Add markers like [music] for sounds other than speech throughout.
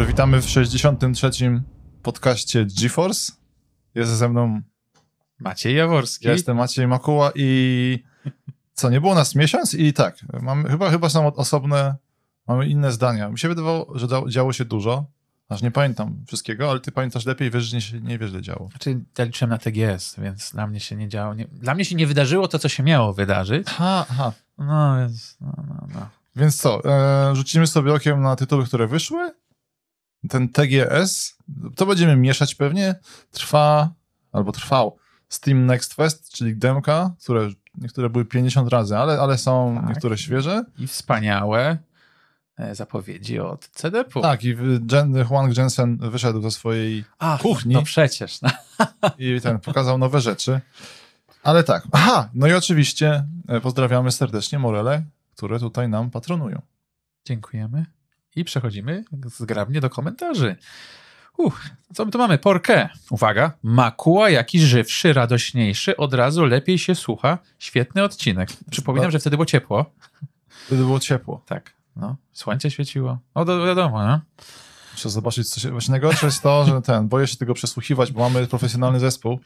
dobry, witamy w 63. podcaście GeForce. Jest ze mną Maciej Jaworski. Ja jestem Maciej Makuła i co, nie było nas miesiąc i tak, mamy, chyba, chyba są osobne, mamy inne zdania. Mi się wydawało, że działo się dużo, aż nie pamiętam wszystkiego, ale ty pamiętasz lepiej, wiesz, że nie, nie wiesz, że działo. Znaczy, ja liczyłem na TGS, więc dla mnie się nie działo. Nie, dla mnie się nie wydarzyło to, co się miało wydarzyć. Ha, ha. No, więc, no, no, no. Więc co, e, rzucimy sobie okiem na tytuły, które wyszły. Ten TGS, to będziemy mieszać pewnie, trwa, albo trwał Steam Next Fest, czyli demka, które niektóre były 50 razy, ale, ale są tak. niektóre świeże. I wspaniałe e, zapowiedzi od CDP. Tak, i Jen, Juan Jensen wyszedł ze swojej Ach, kuchni. No przecież. No. I ten pokazał nowe rzeczy. Ale tak, aha, no i oczywiście e, pozdrawiamy serdecznie Morele, które tutaj nam patronują. Dziękujemy. I przechodzimy zgrabnie do komentarzy. Uch, co my tu mamy? Porkę. Uwaga. Makuła jakiś żywszy, radośniejszy, od razu lepiej się słucha. Świetny odcinek. Przypominam, że wtedy było ciepło. Wtedy było ciepło. Tak. No, słońce świeciło. O, to wiadomo, no. Muszę zobaczyć, co się... Właśnie najgorsze jest to, że ten, boję się tego przesłuchiwać, bo mamy profesjonalny zespół.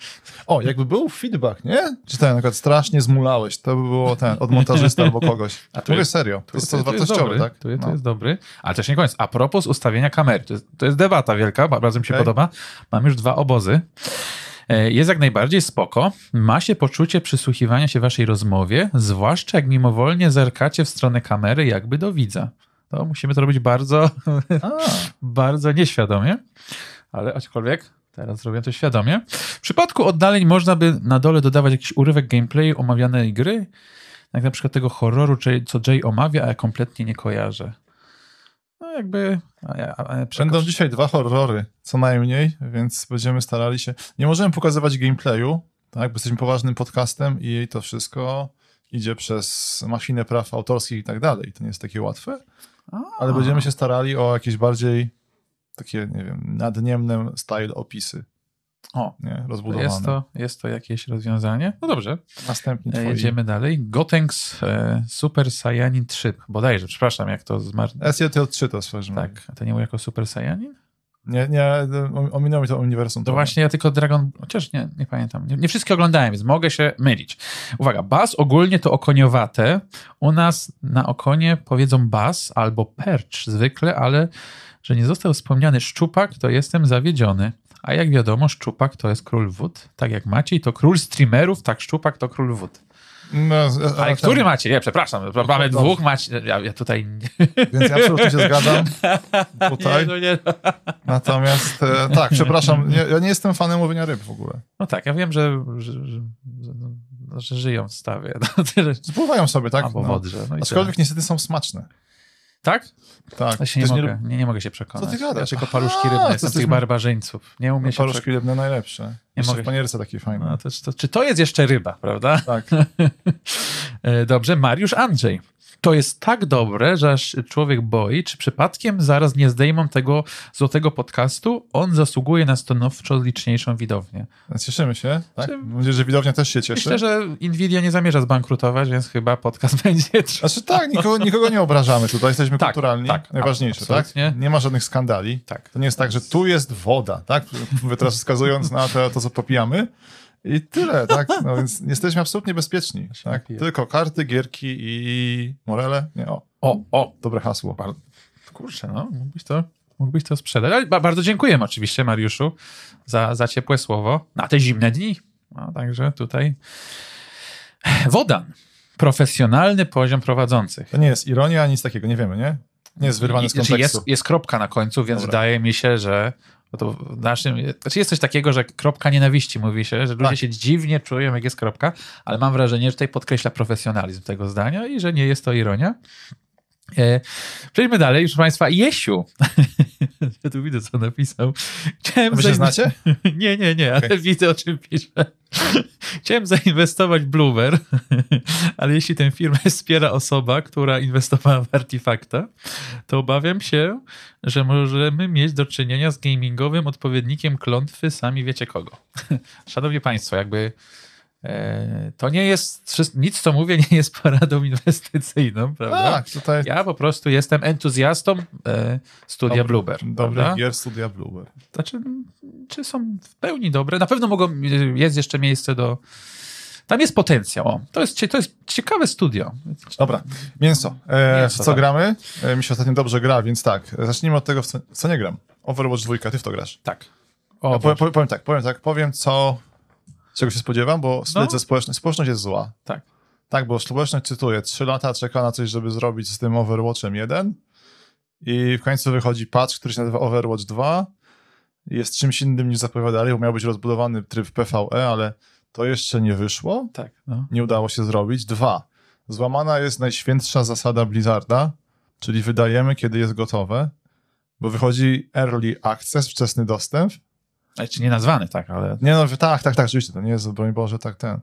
O, jakby był feedback, nie? Czy ten, na przykład strasznie zmulałeś, to by było ten, od montażysta albo kogoś. A to jest serio, to, jest to, to wartościowe, tak? To, no. to jest dobry. Ale też nie koniec. A propos ustawienia kamery, to jest, to jest debata wielka, bardzo mi się okay. podoba. Mam już dwa obozy. E, jest jak najbardziej spoko. Ma się poczucie przysłuchiwania się waszej rozmowie, zwłaszcza jak mimowolnie zerkacie w stronę kamery, jakby do widza to musimy to robić bardzo, [laughs] bardzo nieświadomie, ale aczkolwiek teraz robię to świadomie. W przypadku oddaleń można by na dole dodawać jakiś urywek gameplayu omawianej gry, jak na przykład tego horroru, co Jay omawia, a ja kompletnie nie kojarzę. No jakby... A ja, a ja Będą dzisiaj dwa horrory, co najmniej, więc będziemy starali się... Nie możemy pokazywać gameplayu, tak, bo jesteśmy poważnym podcastem i to wszystko idzie przez machinę praw autorskich i tak dalej. To nie jest takie łatwe ale będziemy się starali o jakieś bardziej takie, nie wiem, nadniemne style opisy. O, nie, rozbudowane. Jest to, jest to jakieś rozwiązanie? No dobrze. Następnie twoi. Jedziemy dalej. Gotenks e, Super Saiyanin 3. Bodajże, przepraszam, jak to zmarł. SJT3 to swoje. Tak, a to nie był jako Super Saiyanin? Nie, nie, ominęło mi to uniwersum. To właśnie ja tylko Dragon, chociaż nie, nie pamiętam. Nie, nie, wszystkie oglądałem, więc mogę się mylić. Uwaga, bas ogólnie to okoniowate. U nas na okonie powiedzą bas albo percz zwykle, ale że nie został wspomniany szczupak, to jestem zawiedziony. A jak wiadomo, szczupak to jest król wód. Tak jak Maciej to król streamerów, tak szczupak to król wód. No, ale, ale który macie? Nie, przepraszam. Mamy no, dwóch, macie. Ja, ja, tutaj. Więc ja absolutnie się zgadzam. [laughs] Tutaj. Nie, no nie. Natomiast e, tak, [laughs] przepraszam, nie, ja nie jestem fanem łowienia ryb w ogóle. No tak, ja wiem, że, że, że, że żyją w stawie. Spływają sobie, tak? Albo no. wodrze. No Aczkolwiek niestety są smaczne. Tak? Tak. Ja się nie, mogę, nie, nie mogę się przekonać. Co ty gadasz? Tylko paluszki rybne, jestem tych barbarzyńców. Nie umiem no, się Paluszki rybne najlepsze. Nie mogę. w panierce takie fajne. No, to, to, czy to jest jeszcze ryba, prawda? Tak. [laughs] E, dobrze, Mariusz Andrzej to jest tak dobre, że aż człowiek boi, czy przypadkiem zaraz nie zdejmą tego złotego podcastu, on zasługuje na stanowczo liczniejszą widownię. Cieszymy się, tak? Czy... Mam nadzieję, że widownia też się cieszy. Myślę, że Nvidia nie zamierza zbankrutować, więc chyba podcast [laughs] będzie. Znaczy tak, nikogo, nikogo nie obrażamy tutaj, jesteśmy tak, kulturalni, tak, najważniejsze, tak? Nie ma żadnych skandali. Tak. To nie jest tak, że tu jest woda, tak? Mówię teraz wskazując na to, to co popijamy, i tyle, [laughs] tak? No więc jesteśmy absolutnie bezpieczni. Tak? Tylko karty, gierki i morele. Nie, o. O, o. Dobre hasło. Bar Kurczę, no, mógłbyś to, mógłbyś to sprzedać. Ale bardzo dziękujemy oczywiście, Mariuszu, za, za ciepłe słowo na te zimne dni. No, także tutaj Wodan. Profesjonalny poziom prowadzących. To nie jest ironia, nic takiego, nie wiemy, nie? Nie jest wyrwany z znaczy, kontekstu. Jest, jest kropka na końcu, więc Dobra. wydaje mi się, że bo to w naszym, znaczy jest coś takiego, że kropka nienawiści mówi się, że ludzie tak. się dziwnie czują, jak jest kropka, ale mam wrażenie, że tutaj podkreśla profesjonalizm tego zdania i że nie jest to ironia. E, przejdźmy dalej, proszę Państwa. Jesiu. [laughs] ja tu widzę, co napisał. Chciałem Wy się znacie? [laughs] nie, nie, nie, okay. ale widzę, o czym pisze. Chciałem zainwestować w Bloomer, [laughs] ale jeśli tę firmę wspiera osoba, która inwestowała w Artifacta, to obawiam się, że możemy mieć do czynienia z gamingowym odpowiednikiem klątwy sami wiecie kogo. Szanowni Państwo, jakby to nie jest, nic co mówię nie jest poradą inwestycyjną, prawda? Tak, tutaj Ja po prostu jestem entuzjastą e, studia Dobry- Blueber. dobry prawda? gier studia Blueber. Znaczy, czy są w pełni dobre? Na pewno mogą, jest jeszcze miejsce do... Tam jest potencjał. O, to, jest, to jest ciekawe studio. Dobra, mięso. E, Mięso, co tak. gramy? E, mi się ostatnio dobrze gra, więc tak. Zacznijmy od tego, w co, co nie gram. Overwatch 2, ty w to grasz. Tak. Ja O, powiem, powiem, powiem tak, powiem tak, powiem co, czego się spodziewam, bo śledzę No. społeczność. Społeczność jest zła. tak. Tak, bo społeczność cytuję, trzy lata czeka na coś, żeby zrobić z tym Overwatchem 1 i w końcu wychodzi patch, który się nazywa Overwatch 2 i jest czymś innym niż zapowiadali, bo miał być rozbudowany tryb PvE, ale to jeszcze nie wyszło, Tak. No. nie udało się zrobić. Dwa, złamana jest najświętsza zasada Blizzarda, czyli wydajemy, kiedy jest gotowe, bo wychodzi Early Access, wczesny dostęp, Znaczy nie nazwany, tak, ale nie no, tak, tak, tak, rzeczywiście, to nie jest, broń Boże, tak ten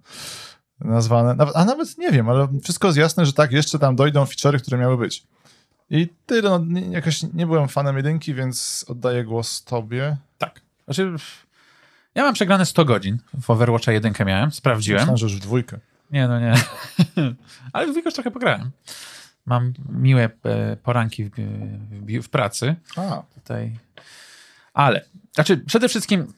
nazwane, nawet, a nawet nie wiem, ale wszystko jest jasne, że tak, jeszcze tam dojdą feature'y, które miały być. I tyle, no, nie, jakoś nie byłem fanem jedynki, więc oddaję głos tobie. tak. Znaczy, ja mam przegrane 100 godzin. W Overwatcha 1 miałem, sprawdziłem. Myślałem, że już w dwójkę. Nie, no nie. [laughs] Ale w już trochę pograłem. Mam miłe e, poranki w, w, w pracy. A, Tutaj. Ale, znaczy, przede wszystkim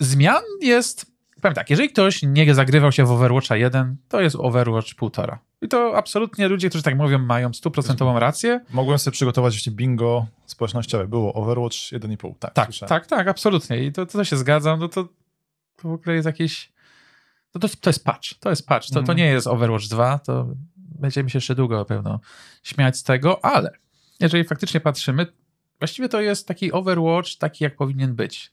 zmian jest. Powiem tak, jeżeli ktoś nie zagrywał się w Overwatcha 1, to jest Overwatch 1,5. I to absolutnie ludzie, którzy tak mówią, mają stuprocentową rację. mogłem sobie przygotować właśnie bingo społecznościowe. Było Overwatch 1,5, tak. Tak, słyszałem. tak, tak, absolutnie. I to, to się zgadzam. No to, to w ogóle jest jakiś. To, to, to jest patch. To jest patch. To, to Mhm. nie jest Overwatch 2. To będziemy się jeszcze długo na pewno śmiać z tego, ale jeżeli faktycznie patrzymy, właściwie to jest taki Overwatch, taki jak powinien być.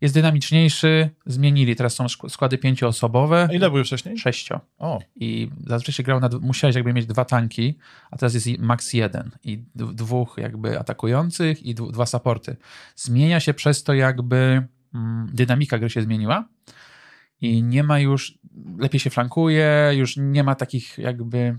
Jest dynamiczniejszy, zmienili. Teraz są składy pięcioosobowe. A ile były wcześniej? Sześcio. O, I zazwyczaj się grał na, musiałeś jakby mieć dwa tanki, a teraz jest max jeden i dwóch jakby atakujących i dw- dwa supporty. Zmienia się przez to jakby mm, dynamika gry się zmieniła i nie ma już, lepiej się flankuje, już nie ma takich jakby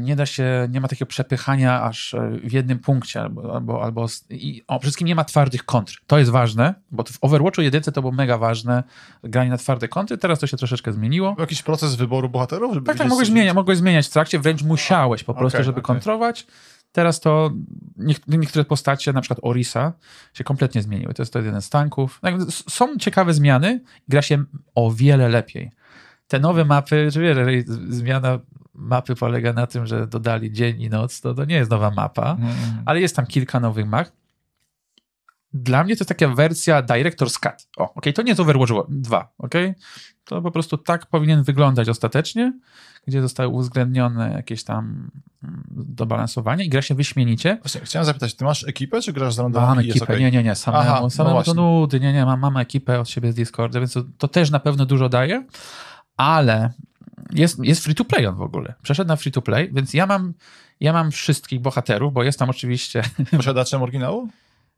nie da się, nie ma takiego przepychania aż e, w jednym punkcie, albo, albo, albo i o, wszystkim nie ma twardych kontr. To jest ważne, bo w Overwatchu jedynce to było mega ważne, granie na twarde kontry, teraz to się troszeczkę zmieniło. był jakiś proces wyboru bohaterów? Żeby Tak, tak, mogłeś zmieniać, mogłeś zmieniać w trakcie, wręcz musiałeś po prostu, Okej, żeby okej. kontrować. Teraz to niek- niektóre postacie, na przykład Orisa, się kompletnie zmieniły. To jest to jeden z tanków. No Są ciekawe zmiany, gra się o wiele lepiej. Te nowe mapy, że wiesz, zmiana mapy polega na tym, że dodali dzień i noc, to to nie jest nowa mapa, Mm, ale jest tam kilka nowych map. Dla mnie to jest taka wersja Director's Cut. O, okej, to nie jest Overwatch 2, okej? To po prostu tak powinien wyglądać ostatecznie, gdzie zostały uwzględnione jakieś tam mm, dobalansowania i gra się wyśmienicie. Właśnie, chciałem zapytać, ty masz ekipę, czy grasz z randomami Mam ekipę, okej? nie, nie, nie, samemu, Aha, no samemu to właśnie. nudy, nie, nie, mam, mam ekipę od siebie z Discorda, więc to, to też na pewno dużo daje, ale jest, jest free to play on w ogóle. Przeszedł na free to play, więc ja mam, ja mam wszystkich bohaterów, bo jest tam oczywiście [laughs] Posiadaczem oryginału?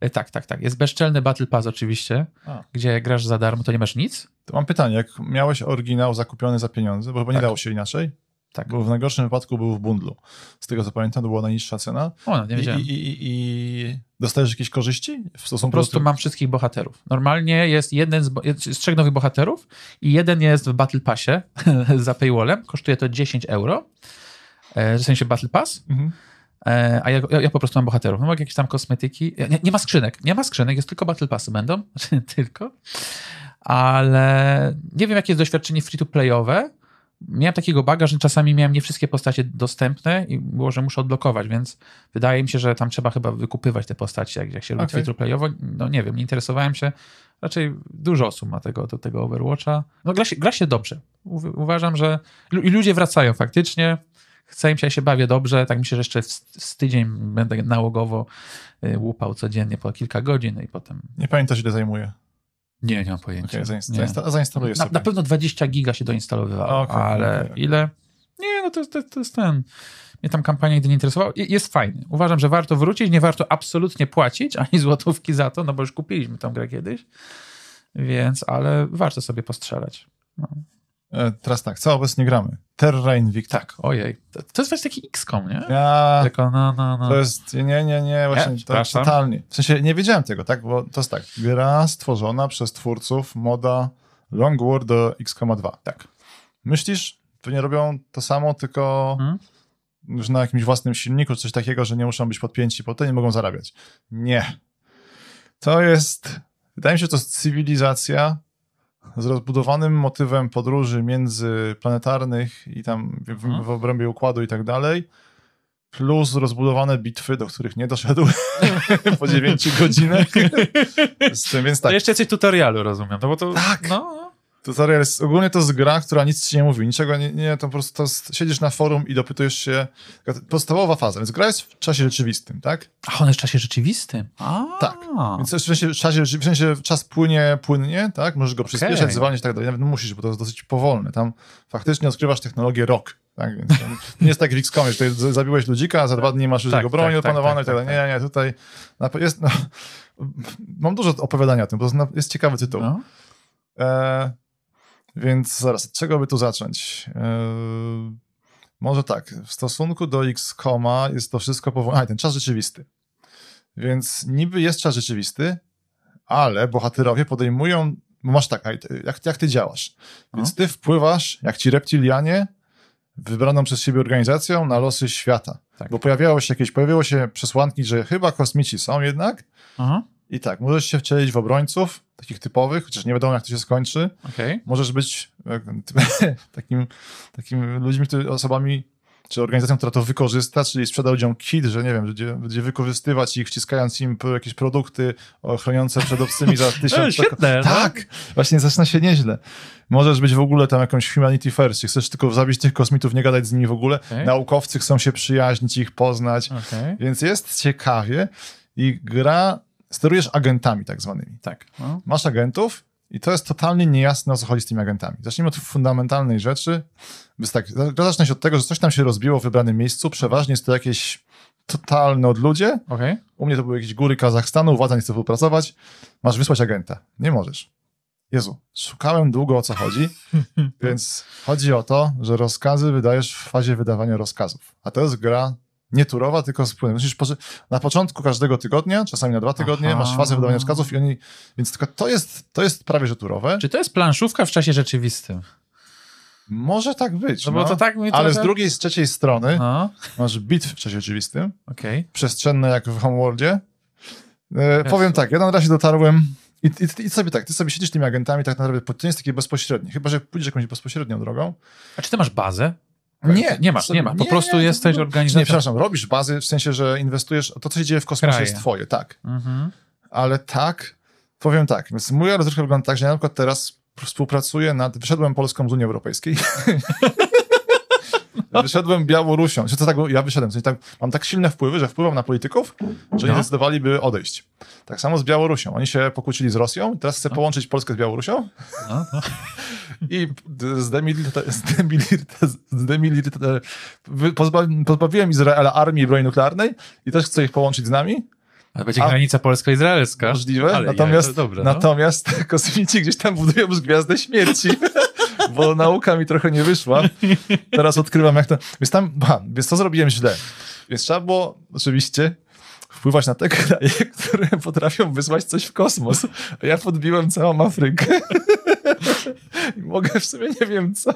E, Tak, tak, tak. Jest bezczelny Battle Pass oczywiście, A. gdzie grasz za darmo, to nie masz nic. To mam pytanie, jak miałeś oryginał zakupiony za pieniądze, bo chyba nie Tak. dało się inaczej, Tak. bo w najgorszym wypadku był w bundlu. Z tego co pamiętam, to była najniższa cena. O, no, nie I, wiedziałem. i, i, I dostajesz jakieś korzyści w Po stosunku prostu do mam wszystkich bohaterów. Normalnie jest jeden z, bo- jest z trzech nowych bohaterów i jeden jest w Battle Passie [laughs] za paywallem. Kosztuje to 10 euro. E, W sensie Battle Pass. Mhm. E, A ja, ja, ja po prostu mam bohaterów. No, mogę jakieś tam kosmetyki. Nie, nie ma skrzynek. Nie ma skrzynek, jest tylko Battle Passy będą. [laughs] Tylko. Ale nie wiem, jakie jest doświadczenie free-to-playowe. Miałem takiego baga, że czasami miałem nie wszystkie postacie dostępne i było, że muszę odblokować, więc wydaje mi się, że tam trzeba chyba wykupywać te postacie, jak, jak się robi Okej. free-to-playowo. No nie wiem, nie interesowałem się. Raczej dużo osób ma tego, do tego Overwatcha. No gra się, gra się dobrze. Uważam, że i ludzie wracają faktycznie. Chce im się, ja się bawię dobrze. Tak myślę, że jeszcze w, z tydzień będę nałogowo y, łupał codziennie po kilka godzin i potem... Nie pamiętasz, ile zajmuje. Nie, nie mam pojęcia. Okay, nie. zainsta- zainstaluję Na, sobie. na pewno 20 giga się doinstalowywało, Okej, ale okej, okej. ile? Nie, no to, to, to jest ten... Mnie tam kampania nigdy nie interesowała. Je- Jest fajny. Uważam, że warto wrócić, nie warto absolutnie płacić ani [laughs] złotówki za to, no bo już kupiliśmy tą grę kiedyś, więc, ale warto sobie postrzelać. No. E, teraz tak, co obecnie gramy? Terrain Victor. Tak, ojej. To, to jest właśnie taki XCOM, nie? Ja, Tylko no, no, no. to jest, nie, nie, nie, właśnie to przepraszam. totalnie. W sensie nie wiedziałem tego, tak, bo to jest tak, gra stworzona przez twórców moda Long War do X,2. Tak. Myślisz, pewnie robią to samo, tylko Mhm. już na jakimś własnym silniku, coś takiego, że nie muszą być podpięci po to, nie mogą zarabiać. Nie. To jest, wydaje mi się, że to jest cywilizacja z rozbudowanym motywem podróży międzyplanetarnych i tam w, Mhm. w, w obrębie układu i tak dalej, plus rozbudowane bitwy, do których nie doszedł [laughs] po 9 godzinach. [laughs] Z tym, więc To tak, jeszcze jacyś tutorialu, rozumiem. No bo to, Tak. No, tutorial jest, ogólnie to jest gra, która nic ci nie mówi, niczego nie, nie to po prostu to siedzisz na forum i dopytujesz się, podstawowa faza, więc gra jest w czasie rzeczywistym, tak? a on jest w czasie rzeczywistym. A, Tak. Więc w sensie, w czasie, w sensie czas płynie płynnie, tak? Możesz go przyspieszać, Okej. zwalniać i tak dalej. Nawet musisz, bo to jest dosyć powolne. Tam faktycznie odkrywasz technologię rok. Tak, więc nie jest tak jak w że tutaj zabiłeś ludzika, a za dwa dni masz już Tak, jego broń tak, tak, opanowaną tak, i tak dalej. tak, Nie, nie, tutaj jest, no, mam dużo opowiadania o tym, bo to jest ciekawy tytuł. No. E, więc zaraz, od czego by tu zacząć? E, może tak, w stosunku do X-Koma jest to wszystko powolne. A, ten czas rzeczywisty. Więc niby jest czas rzeczywisty, ale bohaterowie podejmują, bo masz tak, jak, jak ty działasz. Więc ty wpływasz, jak ci reptilianie, wybraną przez siebie organizacją, na losy świata. Tak. Bo pojawiało się jakieś, pojawiło się przesłanki, że chyba kosmici są jednak, Aha, i tak, możesz się wcielić w obrońców, takich typowych, chociaż nie wiadomo, jak to się skończy. okej. Możesz być [laughs] takim, takim ludźmi, który, osobami, czy organizacją, która to wykorzysta, czyli sprzeda ludziom kit, że nie wiem, będzie, będzie wykorzystywać ich, wciskając im jakieś produkty chroniące przed obcymi za [laughs] tysiąc... E, świetne, no. Tak! Właśnie zaczyna się nieźle. Możesz być w ogóle tam jakąś humanity first, chcesz tylko zabić tych kosmitów, nie gadać z nimi w ogóle. Okej. Naukowcy chcą się przyjaźnić, ich poznać. Okej. Więc jest ciekawie i gra, sterujesz agentami tak zwanymi. Tak. No. Masz agentów i to jest totalnie niejasne, o co chodzi z tymi agentami. Zacznijmy od fundamentalnej rzeczy. Tak, gra zaczyna się od tego, że coś tam się rozbiło w wybranym miejscu. Przeważnie jest to jakieś totalne odludzie. Okej. U mnie to były jakieś góry Kazachstanu, władza nie chce współpracować. Masz wysłać agenta. Nie możesz. Jezu, szukałem długo o co chodzi, [laughs] więc chodzi o to, że rozkazy wydajesz w fazie wydawania rozkazów. A to jest gra nie turowa, tylko z płynem. Musisz na początku każdego tygodnia, czasami na dwa tygodnie, Aha. masz fazę wydawania rozkazów i oni... Więc tylko to jest, to jest prawie że turowe. Czy to jest planszówka w czasie rzeczywistym? Może tak być, No bo to tak mi ale z drugiej, z trzeciej strony No, masz bitwy w czasie rzeczywistym, okej. przestrzenne jak w Homeworldzie. E, powiem tak, ja na razie dotarłem i, i, i sobie tak, ty sobie siedzisz tymi agentami, tak naprawdę to nie jest takie bezpośrednie, chyba, że pójdziesz jakąś bezpośrednią drogą. A czy ty masz bazę? Nie, Nie masz, nie ma. Po prostu jesteś Nie, organizacją. przepraszam, robisz bazy w sensie, że inwestujesz, to co się dzieje w kosmosie Kraje. jest twoje, tak. Mhm. Ale tak, powiem tak, więc mój rozrywka wygląda tak, że ja na przykład teraz współpracuję nad, wyszedłem Polską z Unii Europejskiej. [laughs] Wyszedłem Białorusią. Czy to tak, ja wyszedłem. W sensie tak, mam tak silne wpływy, że wpływam na polityków, że nie No. zdecydowaliby odejść. Tak samo z Białorusią. Oni się pokłócili z Rosją. Teraz chcę połączyć Polskę z Białorusią No, no. i zdemilita- pozbawiłem Izraela armii i broni nuklearnej i też chcę ich połączyć z nami. Ale będzie A- granica polsko-izraelska. Możliwe. Ale natomiast, ja, dobre, no. natomiast [laughs] kosmici gdzieś tam budują już gwiazdę śmierci, bo nauka mi trochę nie wyszła. Teraz odkrywam, jak to. Więc tam, aha, więc to zrobiłem źle. Więc trzeba było oczywiście wpływać na te kraje, [laughs] które potrafią wysłać coś w kosmos. A ja podbiłem całą Afrykę. Mogę w sumie, nie wiem co,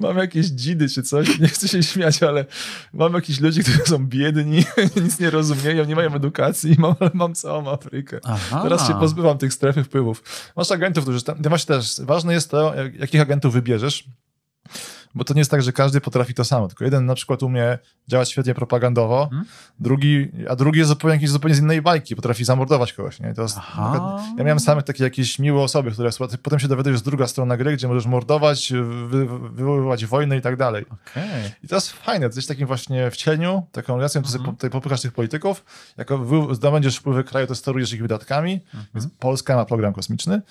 mam jakieś dzidy czy coś, nie chcę się śmiać, ale mam jakichś ludzi, którzy są biedni, [laughs] nic nie rozumieją, nie mają edukacji, [laughs] mam, ale mam całą Afrykę. Aha. Teraz się pozbywam tych strefy wpływów. Masz agentów, którzy tam. Właśnie też ważne jest to, jak- jakich agentów wybierzesz. Bo to nie jest tak, że każdy potrafi to samo. Tylko jeden na przykład umie działać świetnie propagandowo, Mhm. drugi, a drugi jest zupełnie jakiś zupełnie z innej bajki, potrafi zamordować kogoś. Nie? To jest, ja miałem same takie jakieś miłe osoby, które potem się dowiadujesz z druga strona gry, gdzie możesz mordować, wy, wywoływać wojny i tak dalej. Okej. I to jest fajne, to jest takim właśnie w cieniu, taką relacją, Mhm. po- tutaj popychasz tych polityków, jako wy zdobędziesz wpływy kraju, to sterujesz ich wydatkami, Mhm. więc Polska ma program kosmiczny.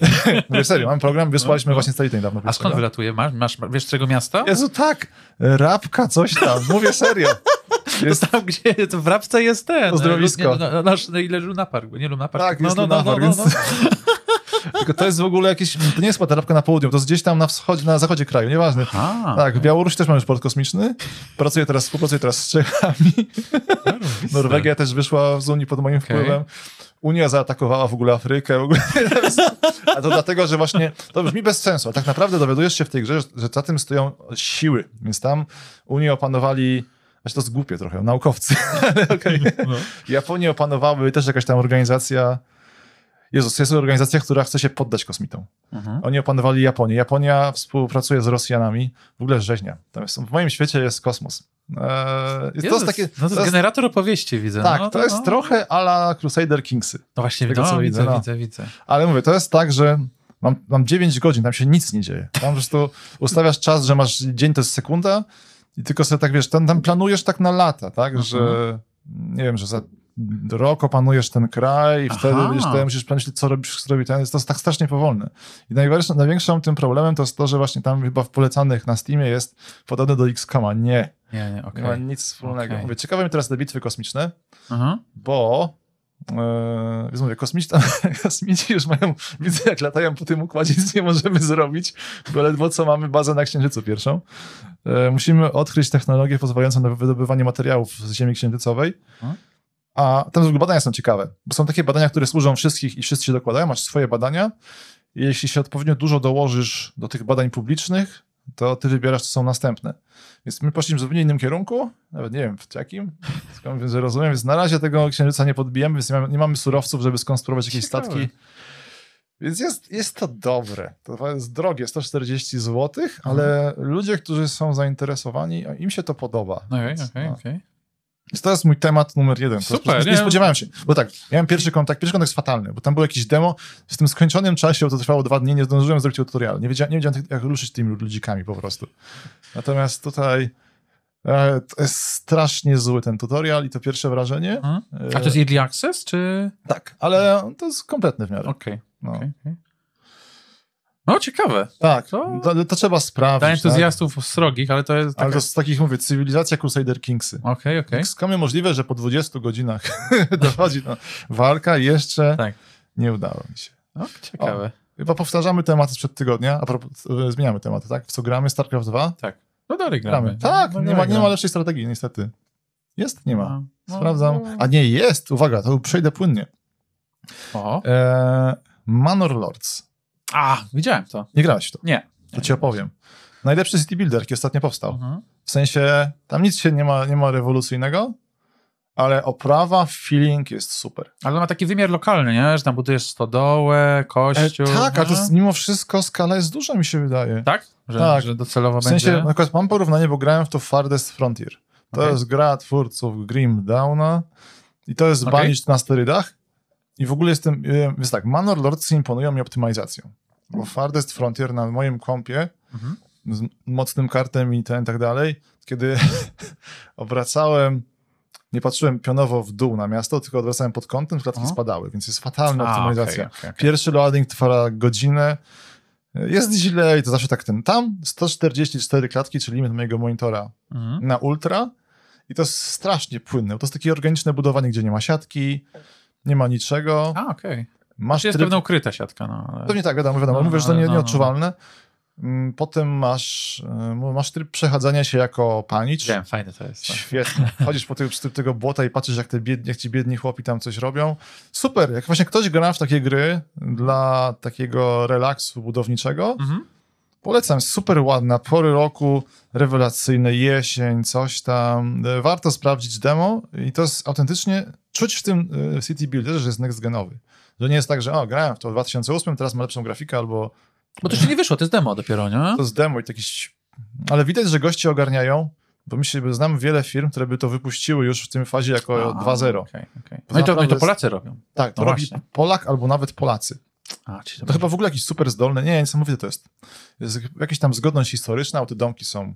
[laughs] Mówię serio, mamy program, wysłaliśmy No, no. właśnie satelitę niedawno. A skąd wylatuje? Masz, masz, wiesz czego miasta? Jezu, tak, rabka, coś tam, mówię serio. [laughs] Jest, Tam, gdzie to w Rabce jest ten. Uzdrowisko. Nie, no, nasz, no, ile Luna Park? Nie Luna Park. tak, no, jest no, no, Lunapark, no, no, więc... [laughs] Tylko to jest w ogóle jakieś, to nie jest ta rabka na południu, to jest gdzieś tam na wschodzie, na zachodzie kraju, nieważne. Aha. Tak, w Białorusi też mamy już port kosmiczny. Pracuję teraz, współpracuję teraz z Czechami. Norwegia też wyszła z Unii pod moim Okej. wpływem. Unia zaatakowała w ogóle Afrykę. W ogóle. [laughs] A to dlatego, że właśnie to brzmi bez sensu. A tak naprawdę dowiadujesz się w tej grze, że, za tym stoją siły. Więc tam Unię opanowali. Znaczy to jest głupie trochę, naukowcy. [laughs] Ale okej. No. Japonię opanowały też jakaś tam organizacja. Jezus, jest organizacja, która chce się poddać kosmitom. Mhm. Oni opanowali Japonię. Japonia współpracuje z Rosjanami. W ogóle rzeźnia. Tam jest, w moim świecie jest kosmos. Eee, jest, to jest takie. no to jest to jest, generator opowieści, widzę. tak, no, to jest no. trochę ala Crusader Kingsy. No właśnie, tego, no, co widzę, widzę, no. widzę, widzę. Ale mówię, to jest tak, że mam, mam 9 godzin, tam się nic nie dzieje. Tam po prostu ustawiasz czas, że masz dzień to jest sekunda i tylko sobie tak wiesz, tam, tam planujesz tak na lata, tak, Mhm. że nie wiem, że za rok opanujesz ten kraj i wtedy wiesz, wtedy musisz pomyśleć, co robisz, co robi ten, to jest tak strasznie powolne. I największym, największym tym problemem to jest to, że właśnie tam chyba w polecanych na Steamie jest podobne do XCOMa. Nie, Nie, nie, nie okej. ma nic wspólnego. Okej. Mówię, ciekawe mnie teraz te bitwy kosmiczne, Aha. bo e, więc mówię, kosmici, [laughs] kosmici już mają, widzę jak latają po tym układzie, nic nie możemy zrobić, bo ledwo co mamy bazę na Księżycu pierwszą. E, musimy odkryć technologię pozwalającą na wydobywanie materiałów z Ziemi Księżycowej. Mhm. A tam badania są ciekawe, bo są takie badania, które służą wszystkich i wszyscy się dokładają, masz swoje badania i jeśli się odpowiednio dużo dołożysz do tych badań publicznych, to ty wybierasz, co są następne. Więc my poszliśmy w zupełnie innym kierunku, nawet nie wiem w jakim, skąd że rozumiem, więc na razie tego księżyca nie podbijemy, więc nie mamy, surowców, żeby skonstruować jakieś Ciekawe. statki. Więc jest, jest to dobre. To jest drogie, 140 zł, ale ludzie, którzy są zainteresowani, im się to podoba. Okej, okej, no. okej. Więc to jest mój temat numer jeden. Super, nie? nie spodziewałem się. Bo tak, miałem pierwszy kontakt. Pierwszy kontakt jest fatalny, bo tam było jakieś demo. W tym skończonym czasie, to trwało dwa dni, nie zdążyłem zrobić tutorial. Nie wiedziałem, nie wiedziałem jak ruszyć tymi ludzikami po prostu. Natomiast tutaj e, to jest strasznie zły ten tutorial i to pierwsze wrażenie. Mhm. E, A to jest Early Access, czy... Tak, ale to jest kompletne w miarę. Okej, No. okej, okej. No, ciekawe. Tak, To- to, to trzeba sprawdzić. Dla tak? entuzjastów srogich, ale to jest Ale taka... to z takich, mówię, cywilizacja Crusader Kingsy. Okej, okej. Okay. możliwe, że po 20 godzinach [laughs] dochodzi no, walka jeszcze Tak. nie udało mi się. O, ciekawe. Chyba powtarzamy tematy sprzed tygodnia, a propos, e, zmieniamy tematy, tak? W co gramy? StarCraft 2? Tak. No dalej gramy. Gramy. Tak, No, nie, ma, nie ma lepszej strategii, niestety. Jest? Nie ma. No, no, Sprawdzam. no. A nie, jest! Uwaga, to przejdę płynnie. O. Eee, Manor Lords. A, widziałem to. Nie grałeś w to. Nie. To ci opowiem. Najlepszy city builder, jaki ostatnio powstał. Mhm. W sensie, tam nic się nie ma, nie ma rewolucyjnego, ale oprawa, feeling jest super. Ale ma taki wymiar lokalny, nie? Że tam budujesz stodołę, E, kościół. tak, a to no. jest, mimo wszystko skala jest duża, mi się wydaje. Tak? Że, Tak. że docelowo W sensie, będzie... na przykład mam porównanie, bo grałem w to Farthest Frontier. To Okej. jest gra twórców Grim Downa i to jest Okej. Banished na sterydach. I w ogóle jestem, e, jest tak, Manor Lords imponują mi optymalizacją. Bo Farthest Frontier na moim kompie Mhm. z mocnym kartem i ten tak dalej, kiedy [laughs] obracałem, nie patrzyłem pionowo w dół na miasto, tylko odwracałem pod kątem, klatki Aha. spadały, więc jest fatalna A, optymalizacja. okej, okej, okej. Pierwszy loading trwa godzinę, jest źle i to zawsze tak ten. Tam 144 klatki, czyli limit mojego monitora Mhm. na ultra i to jest strasznie płynne. To jest takie organiczne budowanie, gdzie nie ma siatki, nie ma niczego. A, okej. Masz Czy jest tryb... pewna ukryta siatka, no. Ale... Pewnie tak, wiadomo, wiadomo. No, Mówię, że to nie, no, no. nieodczuwalne. Mm, Potem masz, y, masz tryb przechadzania się jako panicz. Wiem, fajne to jest. tak. Świetnie. Chodzisz po tego, przy tego błota i patrzysz, jak, te biedni, jak ci biedni chłopi tam coś robią. Super. Jak właśnie ktoś gra w takie gry dla takiego relaksu budowniczego, Mhm. polecam. Super ładna, pory roku, rewelacyjne, jesień, coś tam. E, Warto sprawdzić demo i to jest autentycznie, czuć w tym e, City Builderze, że jest next genowy. Że nie jest tak, że o, grałem w to w 2008, teraz ma lepszą grafikę, albo Bo to jeszcze nie wyszło, to jest demo dopiero, nie? to jest demo i jakiś... Ale widać, że goście ogarniają, bo mi się, znam wiele firm, które by to wypuściły już w tym fazie jako A, 2.0. okej, okej. To No, i to, no i to Polacy robią. Tak, to No robi właśnie. Polak albo nawet Polacy. A, To chyba w ogóle jakiś super zdolny, nie, niesamowite to jest. jest jakaś tam zgodność historyczna, a te domki są...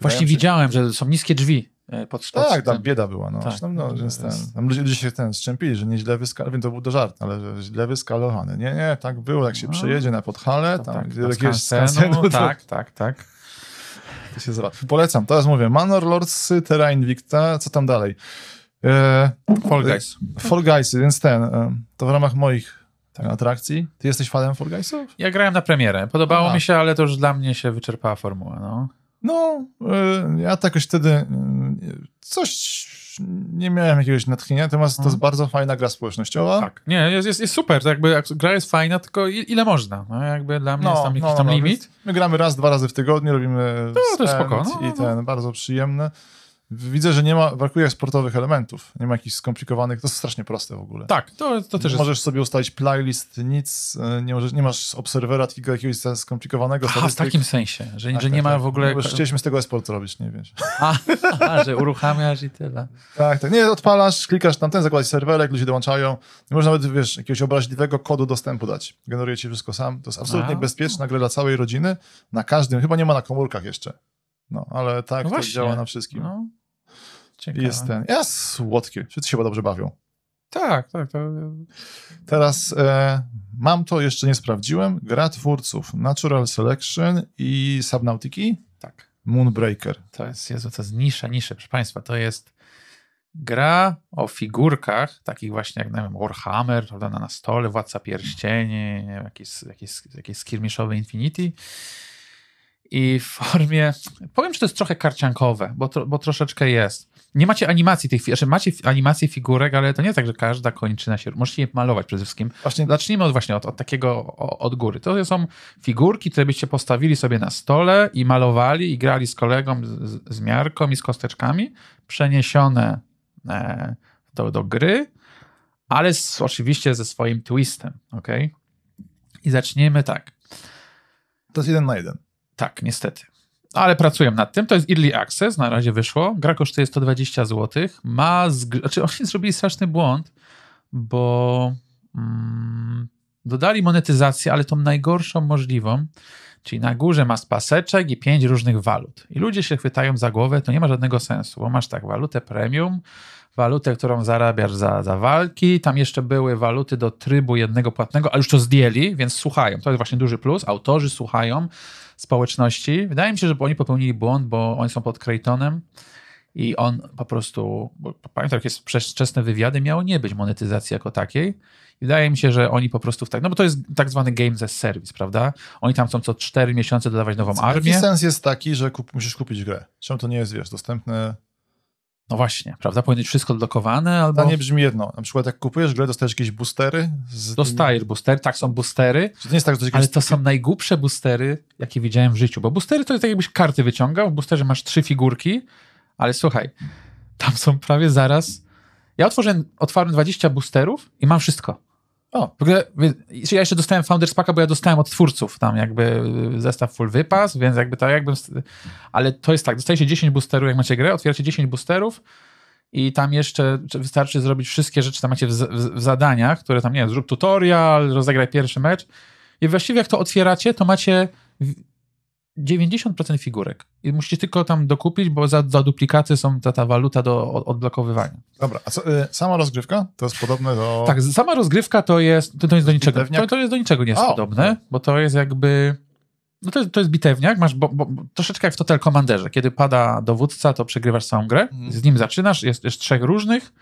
Właśnie widziałem, że są niskie drzwi pod pod Tak, tam bieda była, no. Tak, Zresztą, no że jest ten, tam ludzie, ludzie się ten strzępili, że nieźle wyskalowany, wiem, to był do żart, ale że źle wyskalowany. Nie, nie, tak było, jak się No. przejedzie na Podhale, tam tak, tam jakiegoś skansenu, skansenu, to, tak, tak, tak. to się zra... Polecam, teraz mówię, Manor Lordsy, Terra Invicta, co tam dalej? E, Fall Guys. Fall Guysy, więc ten, e, to w ramach moich tak, atrakcji. Ty jesteś fanem Fall Guysów? Ja grałem na premierę. Podobało A. mi się, ale to już dla mnie się wyczerpała formuła, no. No, e, ja to jakoś wtedy e, coś nie miałem jakiegoś natchnienia, natomiast to jest bardzo fajna gra społecznościowa. Tak, nie, jest, jest, jest super, to jakby jak gra jest fajna, tylko ile można, no jakby dla mnie jest tam jakiś tam limit. więc My gramy raz, dwa razy w tygodniu, robimy No, to spoko, no, i no. ten, bardzo przyjemne. Widzę, że nie ma, brakuje sportowych elementów, nie ma jakichś skomplikowanych, to jest strasznie proste w ogóle. Tak, to, to też jest... Możesz sobie ustalić playlist, nic, e, nie, możesz, nie masz obserwera, tylko jakiegoś skomplikowanego Aha, w takim sensie, że, Tak, że nie tak, ma tak. w ogóle... Bo Chcieliśmy z tego esport robić, nie wiesz. A, a, że uruchamiasz i tyle. Tak, tak. Nie, odpalasz, klikasz tamten, zakładać serwerek, ludzie dołączają. Nie można nawet, wiesz, jakiegoś obraźliwego kodu dostępu dać. Generuje ci wszystko sam. To jest absolutnie A. bezpieczna gra dla całej rodziny. Na każdym, chyba nie ma na komórkach jeszcze. No, ale tak, No to działa na wszystkim. No, ciekawe. jest ten, jest słodkie. Wszyscy się chyba dobrze bawią. Tak, tak, to... Teraz e, mam to, jeszcze nie sprawdziłem. Gra twórców Natural Selection i Subnautiki tak. Moonbreaker. To jest, Jezu, to jest nisza, nisza, proszę Państwa, to jest gra o figurkach, takich właśnie jak, nie wiem, Warhammer, prawda, na, stole, Władca Pierścieni, nie wiem, jakieś, jakieś, jakieś skirmiszowe Infinity i w formie, powiem, że to jest trochę karciankowe, bo, to, bo troszeczkę jest. Nie macie animacji tych, znaczy macie animacje figurek, ale to nie jest tak, że każda kończyna się, możecie je malować przede wszystkim. Właśnie Zacznijmy od właśnie od, od takiego od góry. To są figurki, które byście postawili sobie na stole i malowali i grali z kolegą, z, z miarką i z kosteczkami, przeniesione e, do, do gry, ale z, oczywiście ze swoim twistem, ok? I zaczniemy tak. to jest jeden na jeden. Tak, niestety. Ale pracuję nad tym. To jest Early Access, na razie wyszło. Gra kosztuje 120 zł. Ma. Zg- znaczy, oni zrobili straszny błąd, bo mm, dodali monetyzację, ale tą najgorszą możliwą. Czyli na górze masz paseczek i pięć różnych walut. I ludzie się chwytają za głowę, to nie ma żadnego sensu, bo masz tak, walutę premium, walutę, którą zarabiasz za, za walki, tam jeszcze były waluty do trybu jednego płatnego, ale już to zdjęli, więc słuchają. To jest właśnie duży plus. Autorzy słuchają społeczności. Wydaje mi się, że oni popełnili błąd, bo oni są pod Creightonem i on po prostu, bo pamiętam, jak jest wczesne wywiady, miało nie być monetyzacji jako takiej. I wydaje mi się, że oni po prostu w tak, no bo to jest tak zwany games as service, prawda? Oni tam chcą co 4 miesiące dodawać nową Jaki armię. sens jest taki, że kup, musisz kupić grę? Czemu to nie jest, wiesz, dostępne? No właśnie, prawda? Powinno być wszystko odblokowane albo Pytanie brzmi jedno. Na przykład jak kupujesz grę, dostajesz jakieś boostery? Z dostajesz boostery, tak są boostery, Czy to nie jest tak, że to ale jakieś... to są najgłupsze boostery, jakie widziałem w życiu, bo boostery to jest tak jakbyś karty wyciągał, w boosterze masz trzy figurki, ale słuchaj, tam są prawie zaraz... Ja otworzyłem, otwarłem 20 boosterów i mam wszystko. O. W ogóle, ja jeszcze dostałem Founders Packa, bo ja dostałem od twórców tam jakby zestaw full wypas, więc jakby to jakbym... Ale to jest tak, dostajecie 10 boosterów, jak macie grę, otwieracie 10 boosterów i tam jeszcze wystarczy zrobić wszystkie rzeczy, tam macie w, w, w zadaniach, które tam, nie wiem, zrób tutorial, rozegraj pierwszy mecz i właściwie jak to otwieracie, to macie 90% figurek i musicie tylko tam dokupić, bo za, za duplikaty są ta, ta waluta do od- odblokowywania. Dobra, a co, y, sama rozgrywka to jest podobne do... Tak, sama rozgrywka to jest, to, to jest do niczego, to, to jest do niczego nie jest O, podobne, bo to jest jakby, no to jest, to jest bitewniak, masz bo, bo, troszeczkę jak w Total Commanderze, kiedy pada dowódca, to przegrywasz całą grę, Mhm. z nim zaczynasz, jest, jest trzech różnych